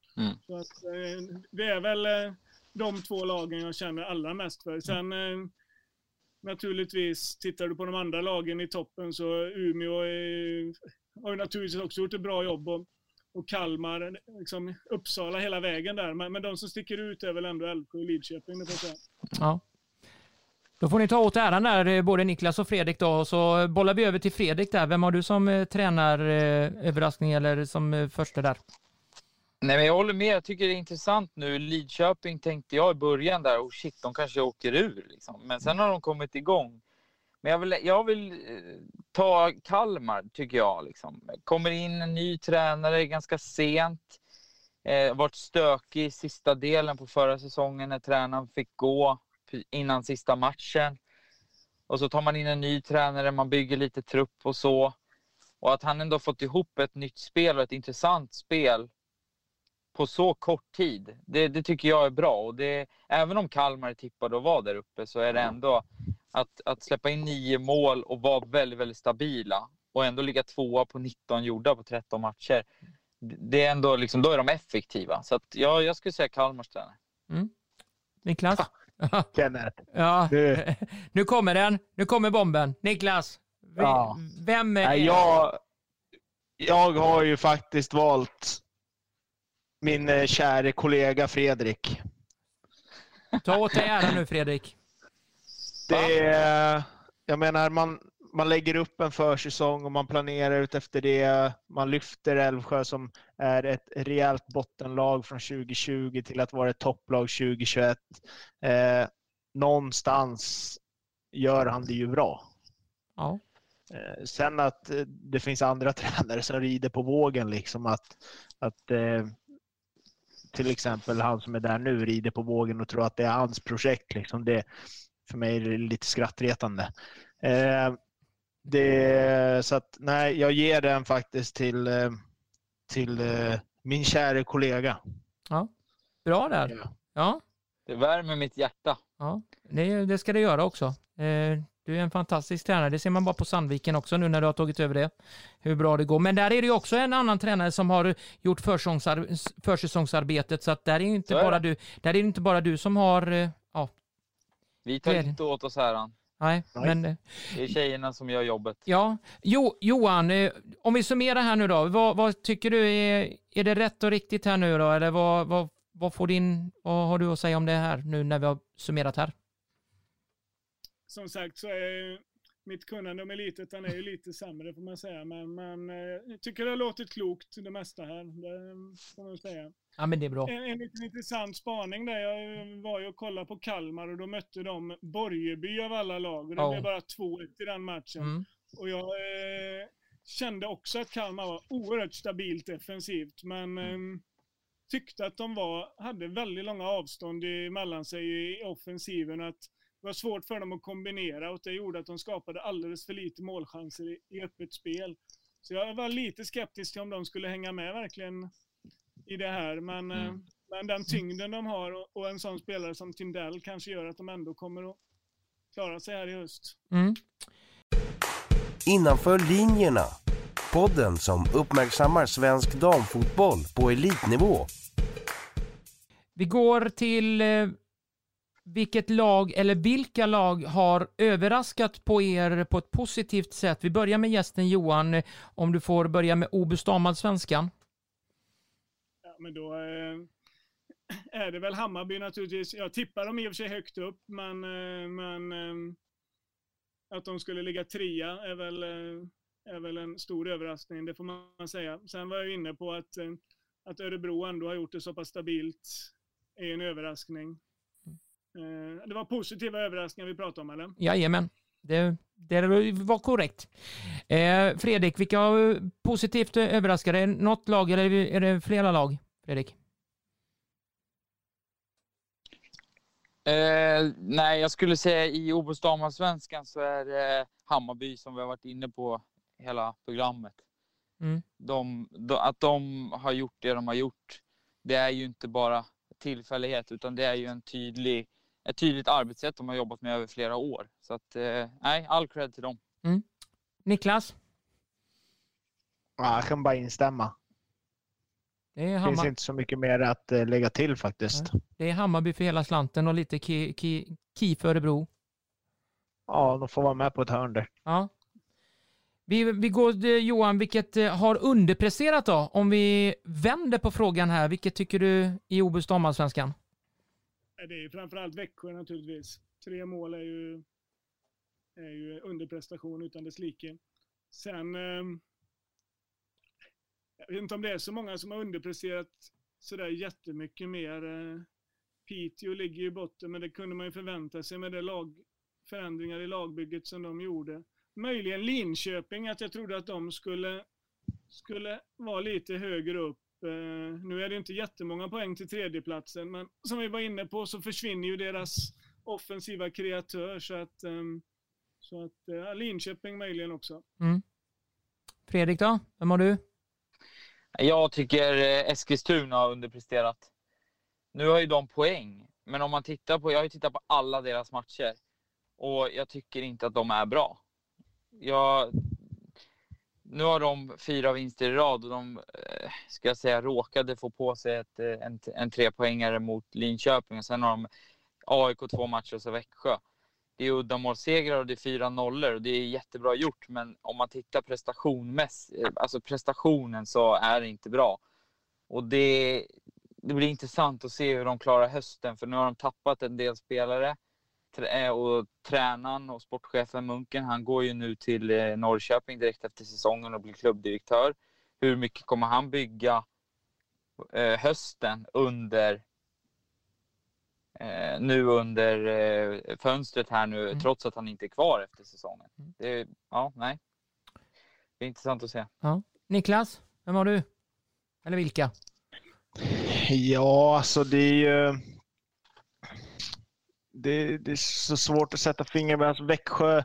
så att, eh, det är väl eh, de två lagen jag känner allra mest för. Sen naturligtvis, tittar du på de andra lagen i toppen så Umeå är, har ju naturligtvis också gjort ett bra jobb. Och, och Kalmar, liksom Uppsala hela vägen där. Men, men de som sticker ut är väl ändå Älvsjö och Lidköping, det får jag säga. Ja. Då får ni ta åt äran där, eh, både Niklas och Fredrik då, och så bollar vi över till Fredrik där. Vem har du som eh, tränaröverraskning eh, eller som eh, första där? Nej, men jag håller med. Jag tycker det är intressant nu. Lidköping tänkte jag i början där, oh shit, de kanske åker ur. Liksom. Men sen har de kommit igång. Men jag vill, jag vill eh, ta Kalmar, tycker jag. Liksom. Kommer in en ny tränare ganska sent. Eh, varit stökig i sista delen på förra säsongen när tränaren fick gå innan sista matchen. Och så tar man in en ny tränare, man bygger lite trupp och så. Och att han ändå fått ihop ett nytt spel och ett intressant spel på så kort tid, det, det tycker jag är bra. Och det, även om Kalmar tippade att vara där uppe så är det ändå att, att släppa in nio mål och vara väldigt, väldigt stabila och ändå ligga tvåa på 19 gjorda på 13 matcher. Det är ändå liksom, då är de effektiva. Så att jag, jag skulle säga Kalmars tränare. Mm. Niklas? Kenneth. Ja, du. nu kommer den. Nu kommer bomben. Niklas, ja. vem är... Jag, jag har ju faktiskt valt min eh, käre kollega Fredrik. Ta åt dig äran nu Fredrik. Det är, jag menar, man, man lägger upp en försäsong och man planerar ut efter det. Man lyfter Älvsjö som är ett rejält bottenlag från 2020 till att vara ett topplag 2021. Eh, någonstans gör han det ju bra. Ja. Eh, sen att eh, det finns andra tränare som rider på vågen, liksom att, att eh, till exempel han som är där nu rider på vågen och tror att det är hans projekt. Liksom det, för mig är det lite skrattretande. Eh, det, så att, nej, jag ger den faktiskt till, eh, till eh, min kära kollega. ja. Bra där. Ja. Ja, Det värmer mitt hjärta. ja. Det, det ska det göra också. Eh, Du är en fantastisk tränare. Det ser man bara på Sandviken också nu när du har tagit över det. Hur bra det går. Men där är det ju också en annan tränare som har gjort försäsongsar försäsongsarbetet. Så att där är ju inte bara det. du. Där är det inte bara du som har... eh, Ja, Vi tar inte åt oss äran. nej, Nej. men... eh, Det är tjejerna som gör jobbet. Ja, jo, Johan, eh, om vi summerar här nu då. Vad, vad tycker du är, är det rätt och riktigt här nu då? Eller vad, vad, vad får din, vad har du att säga om det här nu när vi har summerat här? Som sagt så är mitt kunnande om elitettan är ju lite sämre får man säga. Men, men eh, jag tycker det har låtit klokt det mesta här. Det får man säga. Ja, men det är bra. En, en liten intressant spaning där. Jag var ju och kollade på Kalmar och då mötte de Borgeby av alla lag. Och det Ja. blev bara 2-1 i den matchen. Mm. Och jag eh, kände också att Kalmar var oerhört stabilt defensivt. Men eh, tyckte att de var, hade väldigt långa avstånd mellan sig i offensiven. Att det var svårt för dem att kombinera och det gjorde att de skapade alldeles för lite målchanser i, i öppet spel. Så jag var lite skeptisk till om de skulle hänga med verkligen i det här. Men, eh, Mm. men den tyngden de har och, och en sån spelare som Tindell kanske gör att de ändå kommer att klara sig här i höst. Mm. Innanför linjerna. Podden som uppmärksammar svensk damfotboll på elitnivå. Vi går till eh, vilket lag eller vilka lag har överraskat på er på ett positivt sätt? Vi börjar med gästen Johan, om du får börja med Obus damallsvenskan. Ja, men då eh, är det väl Hammarby naturligtvis. Jag tippar dem i och för sig högt upp, men, eh, men eh, att de skulle ligga trea är väl, är väl en stor överraskning, det får man säga. Sen var jag inne på att, att Örebro ändå har gjort det så pass stabilt är en överraskning. Eh, det var positiva överraskningar vi pratade om, eller? Jajamän, det, det var korrekt. Eh, Fredrik, vilka har positivt det något lag eller är det flera lag? Fredrik? Eh, nej, jag skulle säga i Obos damallsvenskan så är det Hammarby som vi har varit inne på hela programmet. Mm. De, de, att de har gjort det de har gjort, det är ju inte bara tillfällighet utan det är ju en tydlig, ett tydligt arbetssätt de har jobbat med över flera år. Så att, eh, nej, all cred till dem. Niklas? Ja, jag kan bara instämma. Det är, Det finns inte så mycket mer att eh, lägga till faktiskt. det är Hammarby för hela slanten och lite Ki, ki, ki för Örebro. Ja, de får vara med på ett hörn där. Ja. Vi, vi går, eh, Johan, vilket har underpresterat då? Om vi vänder på frågan här, vilket tycker du i Obus damallsvenskan? Det är ju framförallt Växjö naturligtvis. Tre mål är ju, är ju underprestation utan dess like. Sen, ehm, jag vet inte om det är så många som har underpresterat sådär jättemycket mer. Eh. Piteå ligger ju i botten, men det kunde man ju förvänta sig med de lag, förändringar i lagbygget som de gjorde. Möjligen Linköping, att jag trodde att de skulle, skulle vara lite högre upp. Eh, nu är det inte jättemånga poäng till tredjeplatsen, men som vi var inne på så försvinner ju deras offensiva kreatör. Så att, ehm, så att eh, Linköping möjligen också. Fredrik då? Vem har du? Jag tycker eh, Eskilstuna har underpresterat. Nu har ju de poäng, men om man tittar på, jag har ju tittat på alla deras matcher och jag tycker inte att de är bra. Jag, nu har de fyra vinster i rad och de, eh, ska jag säga, råkade få på sig ett, eh, en, en trepoängare mot Linköping och sen har de AIK två matcher och så Växjö. Det är uddamålssegrar och det är fyra nollor och det är jättebra gjort men om man tittar prestationmässigt, eh, alltså prestationen så är det inte bra. Och det, det blir intressant att se hur de klarar hösten för nu har de tappat en del spelare och tränaren och sportchefen Munken, han går ju nu till eh, Norrköping direkt efter säsongen och blir klubbdirektör. Hur mycket kommer han bygga eh, hösten under eh, nu under fönstret här nu, Mm. trots att han inte är kvar efter säsongen. Mm. Det, ja, nej. Det är intressant att se. Niklas, vem har du? Eller vilka? Ja, alltså det är ju... Det, det är så svårt att sätta fingret på. Alltså Växjö,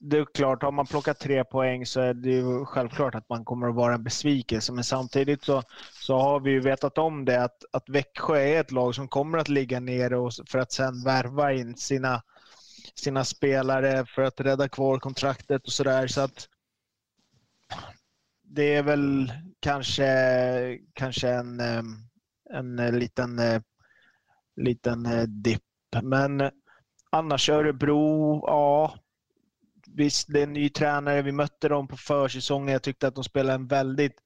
det är klart, har man plockat tre poäng så är det ju självklart att man kommer att vara en besvikelse. Men samtidigt så, så har vi ju vetat om det att, att Växjö är ett lag som kommer att ligga nere och, för att sen värva in sina, sina spelare för att rädda kvar kontraktet och sådär. Så att det är väl kanske, kanske en, eh, en liten, eh, liten eh, dipp. Men annars Örebro, ja. Visst, det är en ny tränare. Vi mötte dem på försäsongen. Jag tyckte att de spelade en väldigt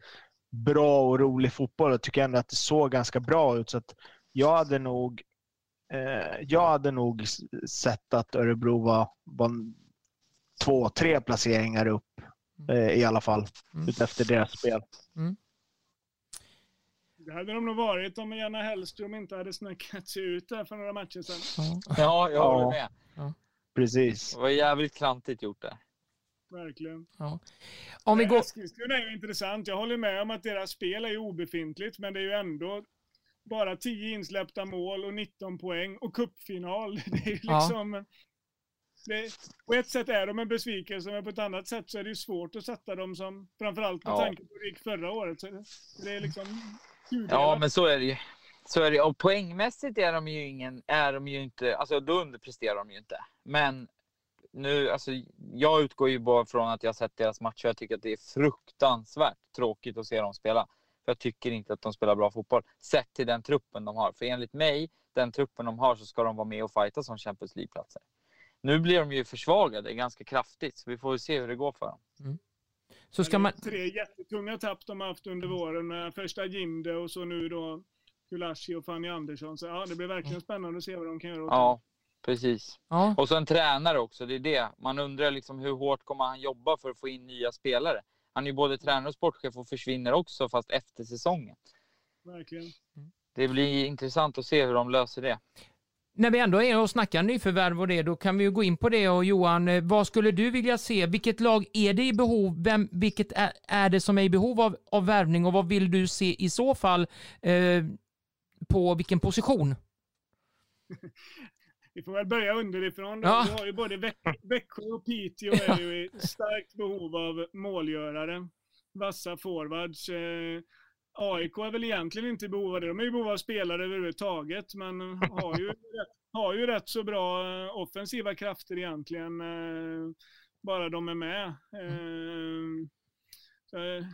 bra och rolig fotboll. Jag tycker ändå att det såg ganska bra ut. Så att jag hade nog eh, jag hade nog sett att Örebro var, var två, tre placeringar upp eh, i alla fall Mm. utefter deras spel. Det hade de nog varit om Janne Hellström inte hade snackat sig ut där för några matcher sedan. Ja. Ja, jag Ja. håller med. Precis. Det var jävligt klantigt gjort där. Verkligen. Om vi går... Eskilstuna är ju intressant. Jag håller med om att deras spel är ju obefintligt, men det är ju ändå bara 10 insläppta mål och 19 poäng och cupfinal. Det är ju Ja. liksom... Det, på ett sätt är de en besvikelse, men på ett annat sätt så är det ju svårt att sätta dem som, framförallt med Ja. tanke på hur det gick förra året. Så det, det är liksom... tudelat. Ja, men så är det ju. Så är det. Och poängmässigt är de ju ingen, är de ju inte, alltså då underpresterar de ju inte. Men nu, alltså jag utgår ju bara från att jag har sett deras matcher. Jag tycker att det är fruktansvärt tråkigt att se dem spela. För jag tycker inte att de spelar bra fotboll. Sett till den truppen de har. För enligt mig, den truppen de har, så ska de vara med och fighta som Champions League-platser. Nu blir de ju försvagade ganska kraftigt, så vi får se hur det går för dem. Så ska man... Det är Tre jättetunga tapp de har haft under våren med första Jimde och så nu då Kulashi och Fanny Andersson. Så ja, det blir verkligen spännande att se vad de kan göra Ja, precis. Ja, Och så en tränare också, det är det. Man undrar liksom hur hårt kommer han jobba för att få in nya spelare? Han är ju både tränare och sportchef och försvinner också, fast efter säsongen. Verkligen. Det blir intressant att se hur de löser det. När vi ändå är och snackar nyförvärv och det, då kan vi ju gå in på det. Och Johan, eh, vad skulle du vilja se? Vilket lag är det i behov? Vem, vilket är, är det som är i behov av, av värvning och vad vill du se i så fall eh, på vilken position? Vi får väl börja underifrån. Då. Ja. Vi har ju både Väx- Växjö och Piteå är ju i starkt behov av målgörare. Vassa forwards. Eh, AIK är väl egentligen inte i behov av det. De är i behov av spelare överhuvudtaget, men har ju, har ju rätt så bra eh, offensiva krafter egentligen. Eh, bara de är med. Eh,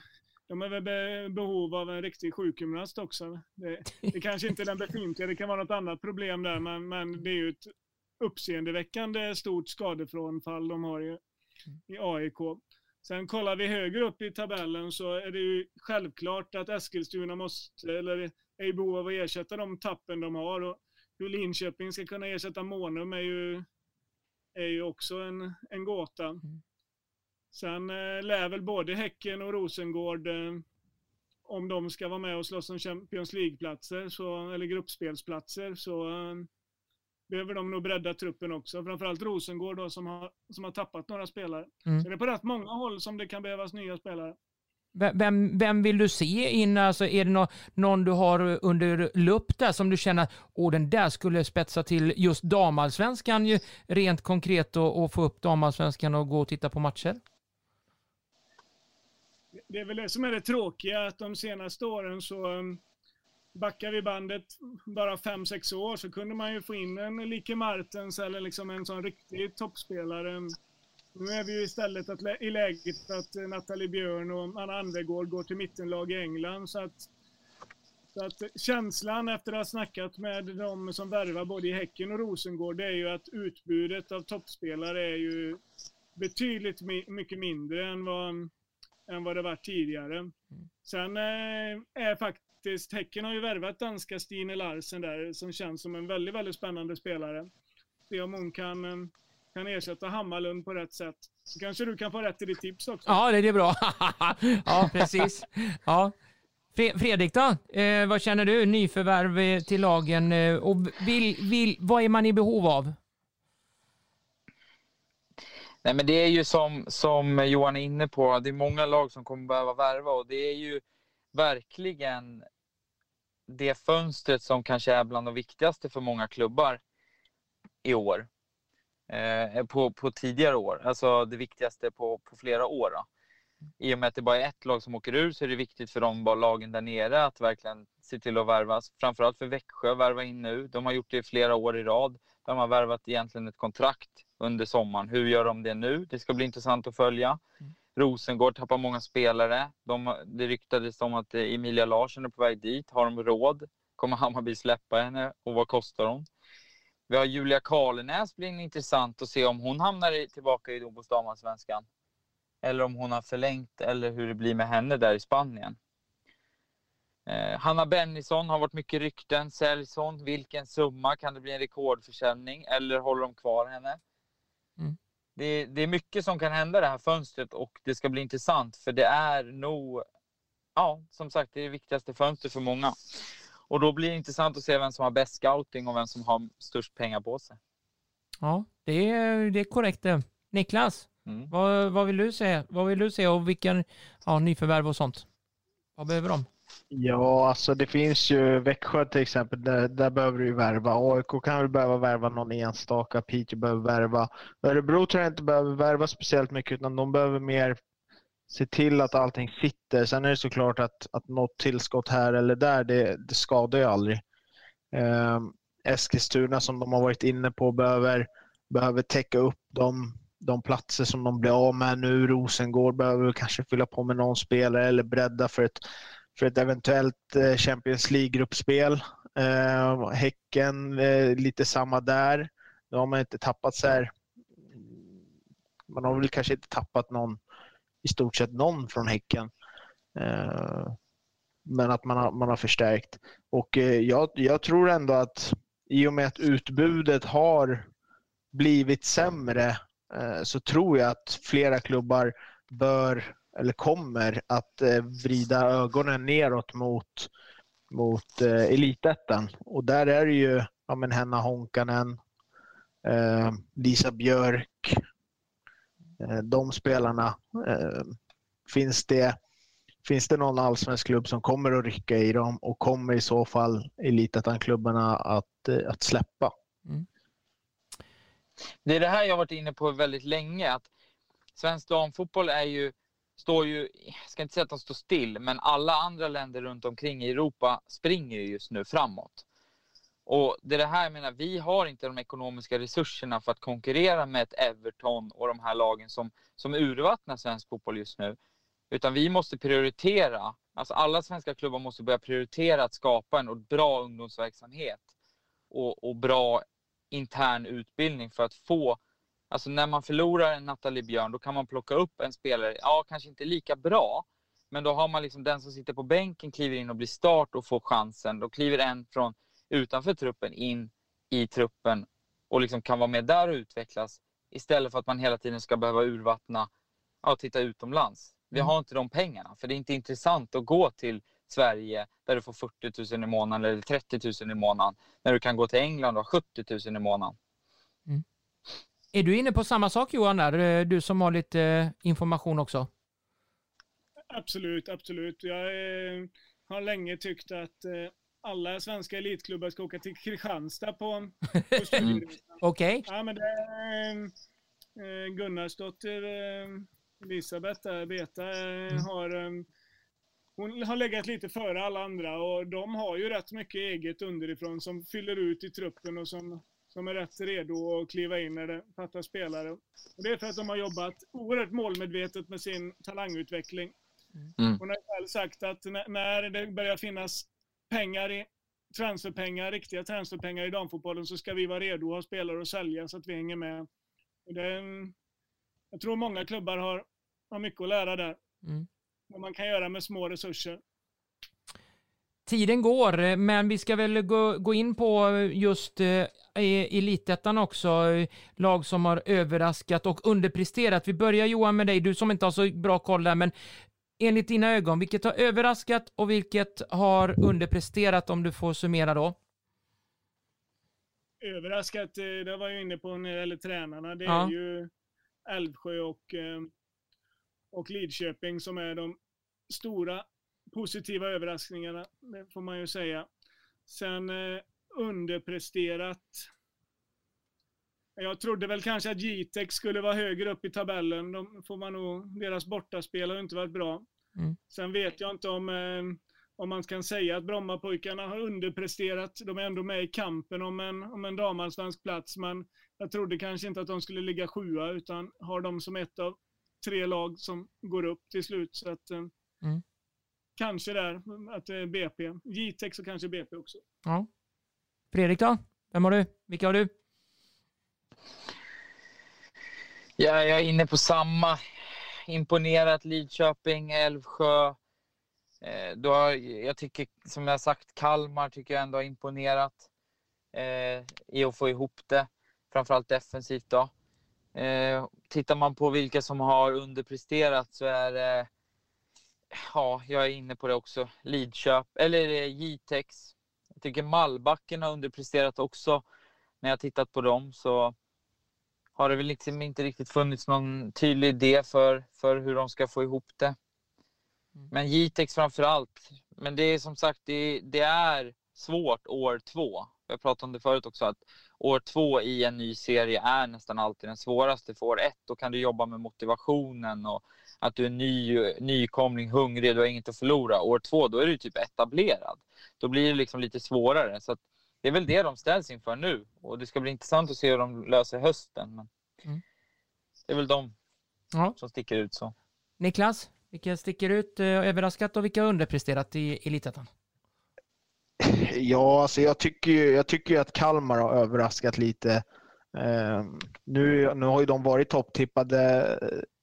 de är väl be- behov av en riktig sjukgymnast också. Det, det kanske inte är den befintliga, det kan vara något annat problem där, men, men det är ju ett uppseendeväckande stort skadefrånfall de har i, i AIK. Sen kollar vi högre upp i tabellen så är det ju självklart att Eskilstuna måste, eller är i behov av att ersätta de tappen de har. Och hur Linköping ska kunna ersätta Månum är ju, är ju också en, en gåta. Sen eh, lär väl både Häcken och Rosengård, eh, om de ska vara med och slåss om Champions League-platser, så, eller gruppspelsplatser, så eh, behöver de nog bredda truppen också. Framförallt Rosengård då, som, har, som har tappat några spelare. Mm. Så det är på rätt många håll som det kan behövas nya spelare. Vem, vem vill du se in? Alltså, är det nå, någon du har under lupp där som du känner att Åh, den där skulle spetsa till just damallsvenskan ju rent konkret och, och få upp damallsvenskan och gå och titta på matcher? Det är väl det som är det tråkiga, att de senaste åren så um, backar vi bandet bara 5-6 år så kunde man ju få in en Like Martens eller liksom en sån riktig toppspelare. Nu är vi ju istället att, i läget att eh, Nathalie Björn och Anna Andergård går till mittenlag i England. Så att, så att känslan efter att ha snackat med de som värvar både i Häcken och Rosengård, det är ju att utbudet av toppspelare är ju betydligt mycket mindre än vad, än vad det varit tidigare. Sen eh, är faktiskt, Häcken har ju värvat danska Stine Larsen där, som känns som en väldigt, väldigt spännande spelare. se om hon kan, eh, kan ersätta Hammarlund på rätt sätt. Så kanske du kan få rätt i ditt tips också. Ja, det är bra. ja, precis. Ja. Fredrik då? Eh, vad känner du? Nyförvärv eh, till lagen eh, och vill, vill, vad är man i behov av? Nej, men det är ju som, som Johan är inne på, det är många lag som kommer behöva värva och det är ju verkligen det fönstret som kanske är bland de viktigaste för många klubbar i år. Eh, på, på tidigare år, alltså det viktigaste på, på flera år. Då. I och med att det bara är ett lag som åker ur så är det viktigt för de lagen där nere att verkligen se till att värva. Framförallt för Växjö att värva in nu. De har gjort det i flera år i rad. De har värvat egentligen ett kontrakt under sommaren. Hur gör de det nu? Det ska bli intressant att följa. Mm. Rosengård tappar många spelare. De, det ryktades om att Emilia Larsson är på väg dit. Har de råd? Kommer Hammarby släppa henne? Och vad kostar hon? Vi har Julia Karlenäs, blir intressant att se om hon hamnar tillbaka i Dobos damallsvenskan. Eller om hon har förlängt eller hur det blir med henne där i Spanien. Eh, Hanna Bennison har varit mycket rykten. Säljs hon? Vilken summa? Kan det bli en rekordförsäljning? Eller håller de kvar henne? Det, det, är mycket som kan hända det här fönstret och det ska bli intressant för det är nog, ja, som sagt, det är det viktigaste fönstret för många. Och då blir det intressant att se vem som har bäst scouting och vem som har störst pengar på sig. Ja, det är, det är korrekt det. Niklas, mm. vad, vad, vill du se? Vad vill du se och vilken ja, nyförvärv och sånt? Vad behöver de? Ja, alltså det finns ju Växjö till exempel, där, där behöver du värva. AIK kan väl behöva värva någon enstaka, Piteå behöver värva. Örebro tror jag inte behöver värva speciellt mycket utan de behöver mer se till att allting sitter. Sen är det såklart att, att något tillskott här eller där, det, det skadar ju aldrig. Eh, Eskilstuna som de har varit inne på behöver, behöver täcka upp de, de platser som de blir av med nu. Rosengård behöver kanske fylla på med någon spelare eller bredda för ett, för ett eventuellt eh, Champions League-gruppspel. Eh, häcken, eh, lite samma där. Nu har man inte tappat så här. Man har väl kanske inte tappat någon i stort sett någon från Häcken. Eh, men att man har, man har förstärkt. Och eh, jag, jag tror ändå att i och med att utbudet har blivit sämre eh, så tror jag att flera klubbar bör eller kommer att vrida ögonen neråt mot, mot elitettan. Och där är det ju ja, men Henna Honkanen, Lisa Björk, Eh, de spelarna, eh, finns det, finns det någon allsvensk klubb som kommer att rycka i dem och kommer i så fall elitettan-klubbarna att, eh, att släppa? Mm. Det är det här jag varit inne på väldigt länge, att svensk damfotboll är ju, står ju, jag ska inte säga att de står still, men alla andra länder runt omkring i Europa springer ju just nu framåt. Och det är det här jag menar, vi har inte de ekonomiska resurserna för att konkurrera med ett Everton och de här lagen som, som urvattnar svensk fotboll just nu. Utan vi måste prioritera, alltså alla svenska klubbar måste börja prioritera att skapa en bra ungdomsverksamhet och, och bra intern utbildning för att få Alltså när man förlorar en Nathalie Björn, då kan man plocka upp en spelare, ja kanske inte lika bra, men då har man liksom den som sitter på bänken kliver in och blir start och får chansen. Då kliver en från utanför truppen in i truppen och liksom kan vara med där och utvecklas istället för att man hela tiden ska behöva urvattna och titta utomlands. Vi mm. har inte de pengarna, för det är inte intressant att gå till Sverige där du får 40 000 i månaden eller 30 000 i månaden när du kan gå till England och ha 70 000 i månaden. Mm. Är du inne på samma sak Johan, där? du som har lite eh, information också? Absolut, absolut. Jag eh, har länge tyckt att eh, alla svenska elitklubbar ska åka till Kristianstad på, på. Okej. Okay. Ja, men det eh, Gunnarsdotter, eh, Elisabeth där, Beta, eh, mm. har eh, hon har legat lite före alla andra och de har ju rätt mycket eget underifrån som fyller ut i truppen och som, som är rätt redo att kliva in när det fattas spelare. Och det är för att de har jobbat oerhört målmedvetet med sin talangutveckling. Mm. Hon har själv sagt att när det börjar finnas pengar i transferpengar, riktiga transferpengar i damfotbollen så ska vi vara redo att ha spelare att sälja så att vi hänger med. Det, jag tror många klubbar har, har mycket att lära där. Mm. Vad man kan göra med små resurser. Tiden går, men vi ska väl gå, gå in på just eh, elitettan också. Lag som har överraskat och underpresterat. Vi börjar Johan med dig, du som inte har så bra koll där, men enligt dina ögon, vilket har överraskat och vilket har underpresterat om du får summera då? Överraskat, eh, det var jag inne på när det gäller tränarna. Det ja. är ju Älvsjö och, eh, och Lidköping som är de stora positiva överraskningarna, det får man ju säga. Sen eh, underpresterat. Jag trodde väl kanske att Jitex skulle vara högre upp i tabellen. De får man nog, deras bortaspel har inte varit bra. Mm. Sen vet jag inte om, eh, om man kan säga att Brommapojkarna har underpresterat. De är ändå med i kampen om en, om en damallsvensk plats, men jag trodde kanske inte att de skulle ligga sjua, utan har dem som ett av tre lag som går upp till slut. Så att, eh, mm. Kanske där, att det är BP. Jitex och kanske BP också. Ja. Fredrik då? Vem har du? Vilka har du? Ja, jag är inne på samma. Imponerat Lidköping, Älvsjö. Eh, då har, jag tycker, som jag sagt, Kalmar tycker jag ändå har imponerat eh, i att få ihop det. Framförallt defensivt då. Eh, tittar man på vilka som har underpresterat så är det ja, jag är inne på det också. Lidköp, eller Jitex. Jag tycker Mallbacken har underpresterat också. När jag tittat på dem så har det väl liksom inte riktigt funnits någon tydlig idé för, för hur de ska få ihop det. Mm. Men Jitex framför allt. Men det är som sagt, det, det är svårt år två. Jag pratade om det förut också, att år två i en ny serie är nästan alltid den svåraste. För år ett, då kan du jobba med motivationen och att du är ny, nykomling, hungrig, du har inget att förlora. År två, då är du typ etablerad. Då blir det liksom lite svårare. Så det är väl det de ställs inför nu. Och det ska bli intressant att se hur de löser hösten. Men mm. Det är väl de ja. som sticker ut så. Niklas, vilka sticker ut eh, överraskat och vilka har underpresterat i Elitettan? Ja, alltså jag tycker ju jag tycker att Kalmar har överraskat lite. Eh, nu, nu har ju de varit topptippade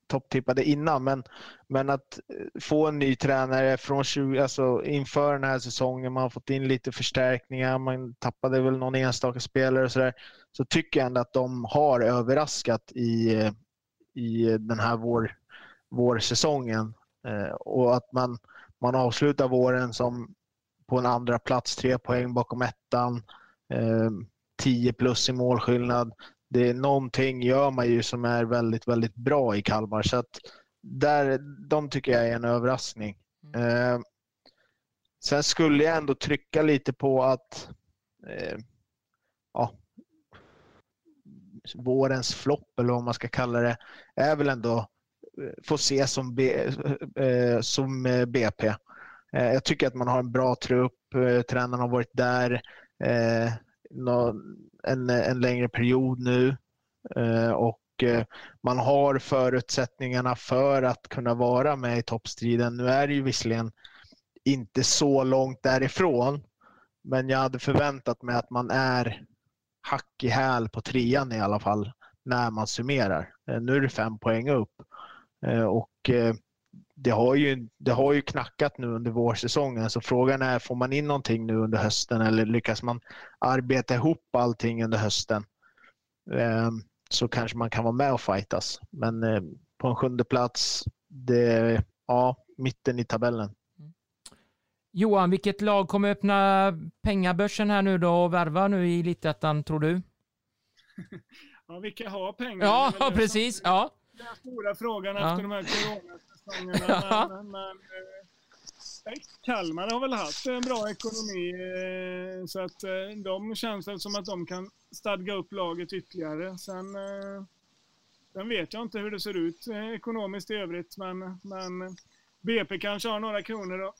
topptippade innan. Men, men att eh, få en ny tränare från 20, alltså inför den här säsongen, man har fått in lite förstärkningar, man tappade väl någon enstaka spelare och sådär. Så tycker jag ändå att de har överraskat i, eh, i den här vår, vårsäsongen. Eh, och att man, man avslutar våren som på en andra plats, tre poäng bakom ettan. Eh, 10 plus i målskillnad det är någonting gör man ju som är väldigt, väldigt bra i Kalmar. Så att där, de tycker jag är en överraskning. Mm. Eh, sen skulle jag ändå trycka lite på att eh, ja, vårens flopp, eller vad man ska kalla det, är väl ändå eh, får ses som, B, eh, som BP. Eh, jag tycker att man har en bra trupp. Eh, tränaren har varit där en, en längre period nu. Eh, och eh, man har förutsättningarna för att kunna vara med i toppstriden. Nu är det ju visserligen inte så långt därifrån. Men jag hade förväntat mig att man är hack i häl på trean i alla fall när man summerar. Eh, nu är det fem poäng upp. Och det har, ju, det har ju knackat nu under vårsäsongen så frågan är, får man in någonting nu under hösten eller lyckas man arbeta ihop allting under hösten eh, så kanske man kan vara med och fightas. Men eh, på en sjunde plats, det, ja, mitten i tabellen. Johan, vilket lag kommer öppna pengabörsen här nu då och värva nu i Elitettan tror du? Ja, vilka har pengar? Ja, precis. Ja. Den stora frågan ja. efter de här corona säsongerna. men, men, eh, Kalmar har väl haft en bra ekonomi eh, så att eh, de känns väl som att de kan stadga upp laget ytterligare. Sen, sen vet jag inte hur det ser ut ekonomiskt i övrigt men, men BP kanske har några kronor att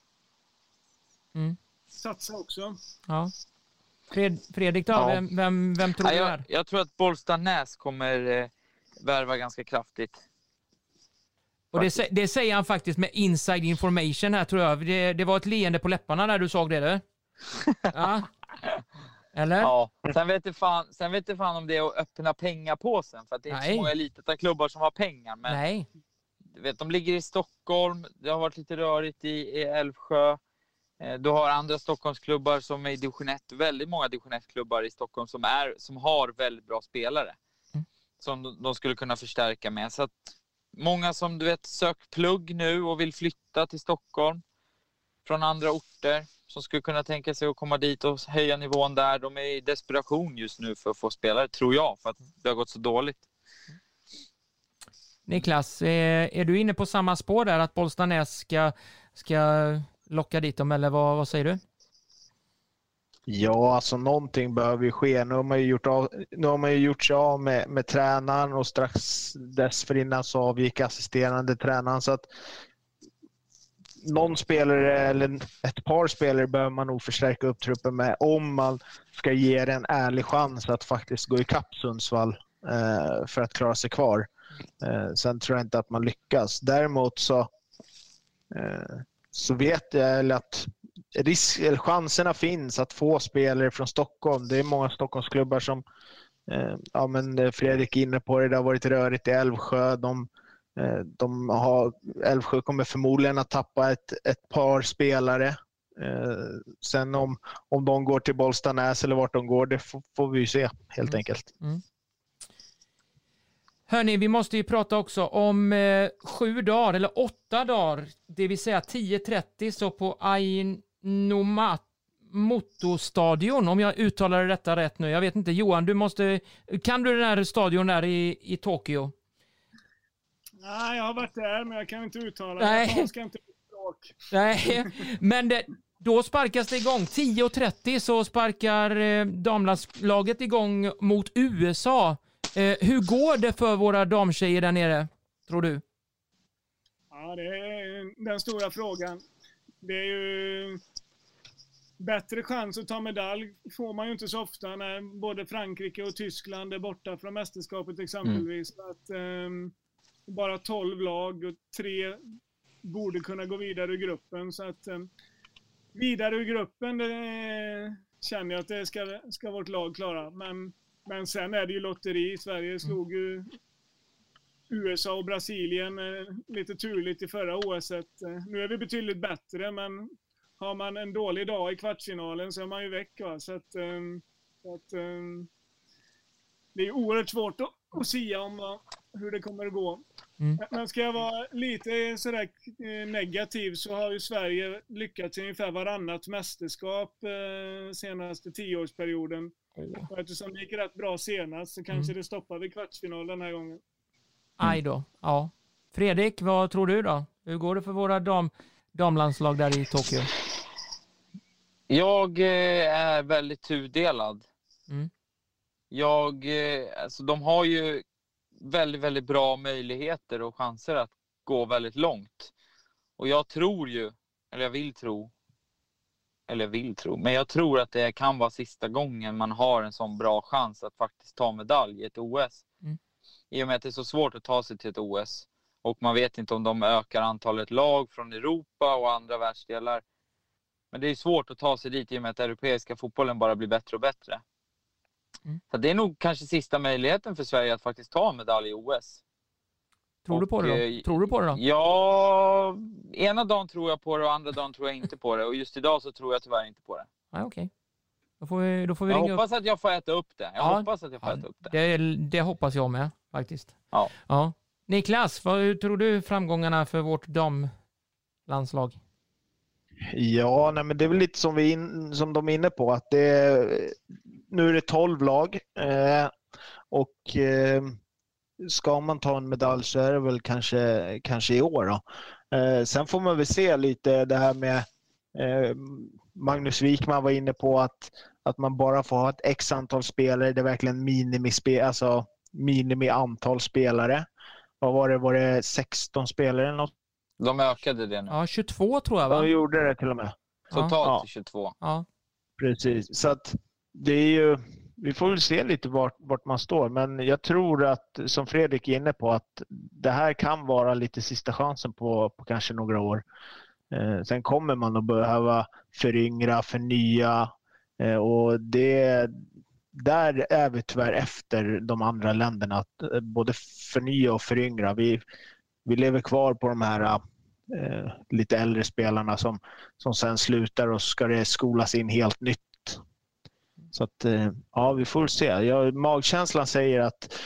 mm. satsa också. Ja. Fred, Fredrik då, ja. vem, vem, vem, tror ja, du är? Jag tror att Bollstanäs kommer eh, värva ganska kraftigt. Och det, det, säger han faktiskt med inside information här tror jag. Det, det var ett leende på läpparna när du såg det du. Ja. Eller? Ja. Sen vet du fan, sen vet du fan om det är att öppna pengapåsen. För att det är Nej. inte så många eliteta klubbar som har pengar. Men Nej. Du vet, de ligger i Stockholm. Det har varit lite rörigt i, i Älvsjö. Eh, du har andra Stockholmsklubbar som är i division 1, väldigt många division 1-klubbar i Stockholm som, är, som har väldigt bra spelare. Mm. Som de skulle kunna förstärka med. Så att många som du vet sökt plugg nu och vill flytta till Stockholm från andra orter som skulle kunna tänka sig att komma dit och höja nivån där. De är i desperation just nu för att få spelare, tror jag, för att det har gått så dåligt. Niklas, eh, är, du inne på samma spår där att Bollstanäs ska, ska locka dit dem eller vad, vad säger du? Ja, alltså någonting behöver ju ske. Nu har man ju gjort, av, nu har man ju gjort sig av med, med tränaren och strax dessförinnan så avgick assisterande tränaren. Så att någon spelare eller ett par spelare behöver man nog förstärka upp truppen med om man ska ge det en ärlig chans att faktiskt gå ikapp Sundsvall eh, för att klara sig kvar. Eh, sen tror jag inte att man lyckas. Däremot så, eh, så vet jag eller att risk, eller chanserna finns att få spelare från Stockholm. Det är många Stockholmsklubbar som eh, ja, men Fredrik är inne på det. Det har varit rörigt i Älvsjö. De, eh, de har, Älvsjö kommer förmodligen att tappa ett, ett par spelare. Eh, sen om, om de går till Bollstanäs eller vart de går, det får, får vi se helt Mm. enkelt. Hörni, vi måste ju prata också om eh, sju dagar, eller åtta dagar, det vill säga 10.30 så på Ainomat Motostadion, om jag uttalar detta rätt nu. Jag vet inte, Johan, du måste... Kan du den här stadion där i, i Tokyo? Nej, jag har varit där, men jag kan inte uttala Nej. det. Inte språk. Nej, men det, då sparkas det igång. 10.30 så sparkar eh, damlandslaget igång mot USA. Eh, hur går det för våra damtjejer där nere, tror du? Ja, det är den stora frågan. Det är ju bättre chans att ta medalj får man ju inte så ofta när både Frankrike och Tyskland är borta från mästerskapet exempelvis. Att, ehm, bara 12 lag och tre borde kunna gå vidare ur gruppen. Så att ehm, vidare ur gruppen, det känner jag att det ska, ska vårt lag klara. Men, men sen är det ju lotteri. Sverige slog ju USA och Brasilien eh, lite turligt i förra OS. Eh, nu är vi betydligt bättre, men har man en dålig dag i kvartsfinalen så är man ju väck. Va? Så att, så att, ehm, det är oerhört svårt att, att sia om vad- hur det kommer att gå. Mm. Men ska jag vara lite sådär eh, negativ så har ju Sverige lyckats i ungefär varannat mästerskap eh, senaste tioårsperioden. Och eftersom det gick rätt bra senast så kanske det stoppar vid kvartsfinal den här gången. Aj då. Ja. Fredrik, vad tror du då? Hur går det för våra dam, damlandslag där i Tokyo? Jag eh, är väldigt tudelad. Mm. Jag, eh, alltså de har ju väldigt, väldigt bra möjligheter och chanser att gå väldigt långt. Och jag tror ju, eller jag vill tro, eller jag vill tro, men jag tror att det kan vara sista gången man har en sån bra chans att faktiskt ta medalj i ett OS. Mm. I och med att det är så svårt att ta sig till ett OS. Och man vet inte om de ökar antalet lag från Europa och andra världsdelar. Men det är svårt att ta sig dit i och med att europeiska fotbollen bara blir bättre och bättre. Mm. Så det är nog kanske sista möjligheten för Sverige att faktiskt ta medalj i OS. Tror du på det då? Och, eh, Tror du på det då? Ja, ena dagen tror jag på det och andra dagen tror jag inte på det. Och just idag så tror jag tyvärr inte på det. Nej, okej. Då får vi, då får vi Jag ringa upp. hoppas att jag får äta upp det. Jag Ja. hoppas att jag får Ja, äta upp det. Det, det hoppas jag med faktiskt. Ja. ja. Niklas, vad hur tror du framgångarna för vårt damlandslag? Ja, nej, men det är väl lite som, vi in, som de är inne på. att det är, Nu är det 12 lag eh, och eh, ska man ta en medalj så är det väl kanske, kanske i år. Då. Eh, sen får man väl se lite det här med eh, Magnus Wikman var inne på att, att man bara får ha ett x antal spelare. Det är verkligen minimispe, alltså minimi antal spelare. Vad var det? Var det 16 spelare eller något? De ökade det nu. Ja, 22 tror jag va? De gjorde det till och med. Totalt Ja. till 22. Ja. Precis, så att det är ju, vi får väl se lite vart, vart man står, men jag tror att, som Fredrik är inne på, att det här kan vara lite sista chansen på, på kanske några år. Eh, sen kommer man att behöva föryngra, förnya eh, och det, där är vi tyvärr efter de andra länderna, att eh, både förnya och föryngra. Vi, vi lever kvar på de här eh, lite äldre spelarna som, som sen slutar och ska det skolas in helt nytt. Så att, eh, ja, vi får se. Ja, magkänslan säger att,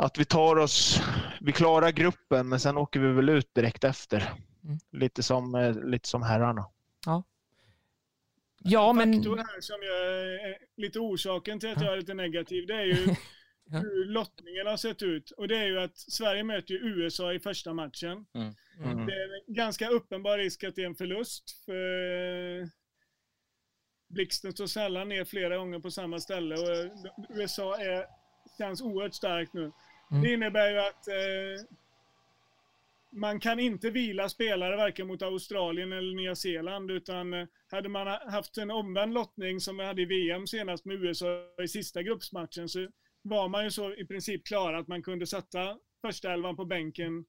att vi tar oss, vi klarar gruppen men sen åker vi väl ut direkt efter. Mm. Lite, som, eh, lite som herrarna. Ja, men... faktor här som jag, är lite orsaken till att jag är lite negativ, det är ju Ja. hur lottningen har sett ut. Och det är ju att Sverige möter ju USA i första matchen. Mm. Det är en ganska uppenbar risk att det är en förlust. För Blixten står sällan ner flera gånger på samma ställe och eh, USA är, känns oerhört starkt nu. Mm. Det innebär ju att eh, man kan inte vila spelare varken mot Australien eller Nya Zeeland utan eh, hade man ha- haft en omvänd lottning som vi hade i VM senast med USA i sista gruppsmatchen så var man ju så i princip klar att man kunde sätta första elvan på bänken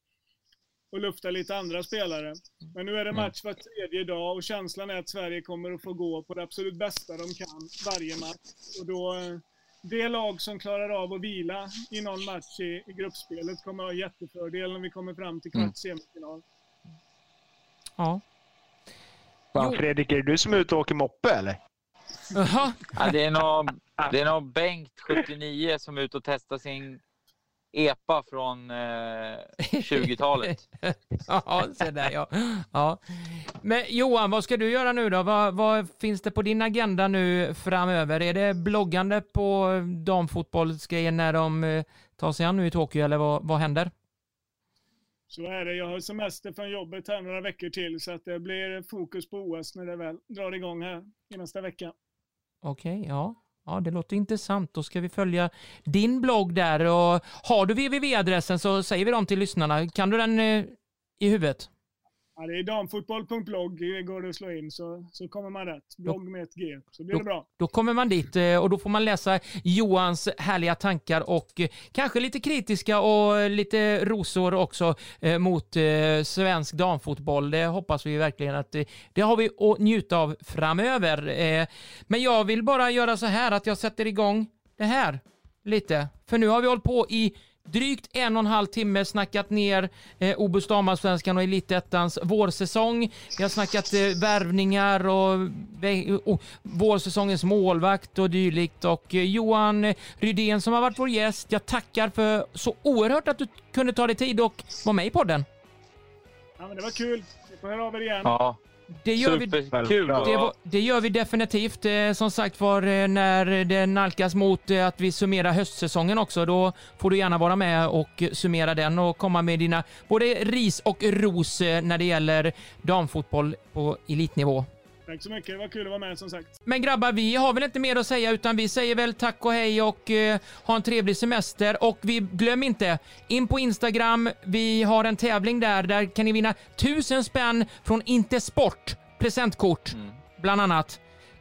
och lufta lite andra spelare. Men nu är det match var tredje dag och känslan är att Sverige kommer att få gå på det absolut bästa de kan varje match. Och då, eh, det lag som klarar av att vila i någon match i, i gruppspelet kommer att ha jättefördel när vi kommer fram till Mm. kvart semifinal. Ja. Fan, Jo. Fredrik, är det du som är ute och åker moppe eller? Jaha. Ja, det är nog det är nog Bengt, 79, som är ute och testar sin EPA från eh, 20-talet. Ja, se där ja. ja. Men Johan, vad ska du göra nu då? Vad, vad finns det på din agenda nu framöver? Är det bloggande på damfotbollsgrejer när de eh, tar sig an nu i Tokyo eller vad, vad händer? Så är det. Jag har semester från jobbet här några veckor till så att det blir fokus på OS när det väl drar igång här i nästa vecka. Okej, ja. Ja, det låter intressant. Då ska vi följa din blogg där. Och har du www-adressen så säger vi dem till lyssnarna. Kan du den eh, i huvudet? Ja, det är damfotboll.blogg det går det att slå in så, så kommer man rätt. Blogg med ett G. Så blir det bra. Då kommer man dit eh, och då får man läsa Johans härliga tankar och eh, kanske lite kritiska och lite rosor också eh, mot svensk damfotboll. Det hoppas vi verkligen att det har vi att njuta av framöver. Men jag vill bara göra så här att jag sätter igång det här lite. För nu har vi hållit på i drygt en och en halv timme snackat ner eh, Obus damallsvenskan och Elitettans vårsäsong. Vi har snackat eh, värvningar och, och vårsäsongens målvakt och dylikt. Och eh, Johan Rydén som har varit vår gäst, jag tackar för så oerhört att du kunde ta dig tid och vara med i podden. Ja, men det var kul. Vi får höra av er igen. Ja, Det gör vi superkul. det, var, det gör vi definitivt. Eh, som sagt var, eh, när det nalkas mot eh, att vi summerar höstsäsongen också, då får du gärna vara med och summera den och komma med dina både ris och ros när det gäller damfotboll på elitnivå. Tack så mycket. Det var kul att vara med som sagt. Men grabbar, vi har väl inte mer att säga utan vi säger väl tack och hej och eh, ha en trevlig semester. Och vi glöm inte, in på Instagram, vi har en tävling där, där kan ni vinna tusen spänn från Intersport presentkort, bland annat.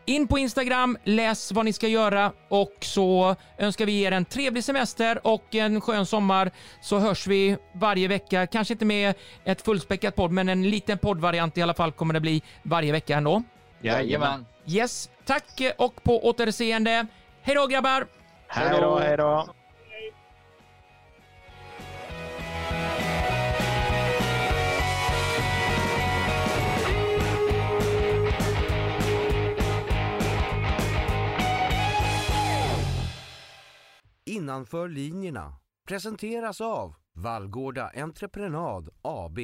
In på Instagram, läs vad ni ska göra och så önskar vi er en trevlig semester och en skön sommar. Så hörs vi varje vecka, kanske inte med ett fullspäckat podd, men en liten poddvariant i alla fall kommer det bli varje vecka ändå. Jajamän. Yes, tack och på återseende. Hej då grabbar! Hej då, hej då. Innanför linjerna presenteras av Vallgårda Entreprenad AB.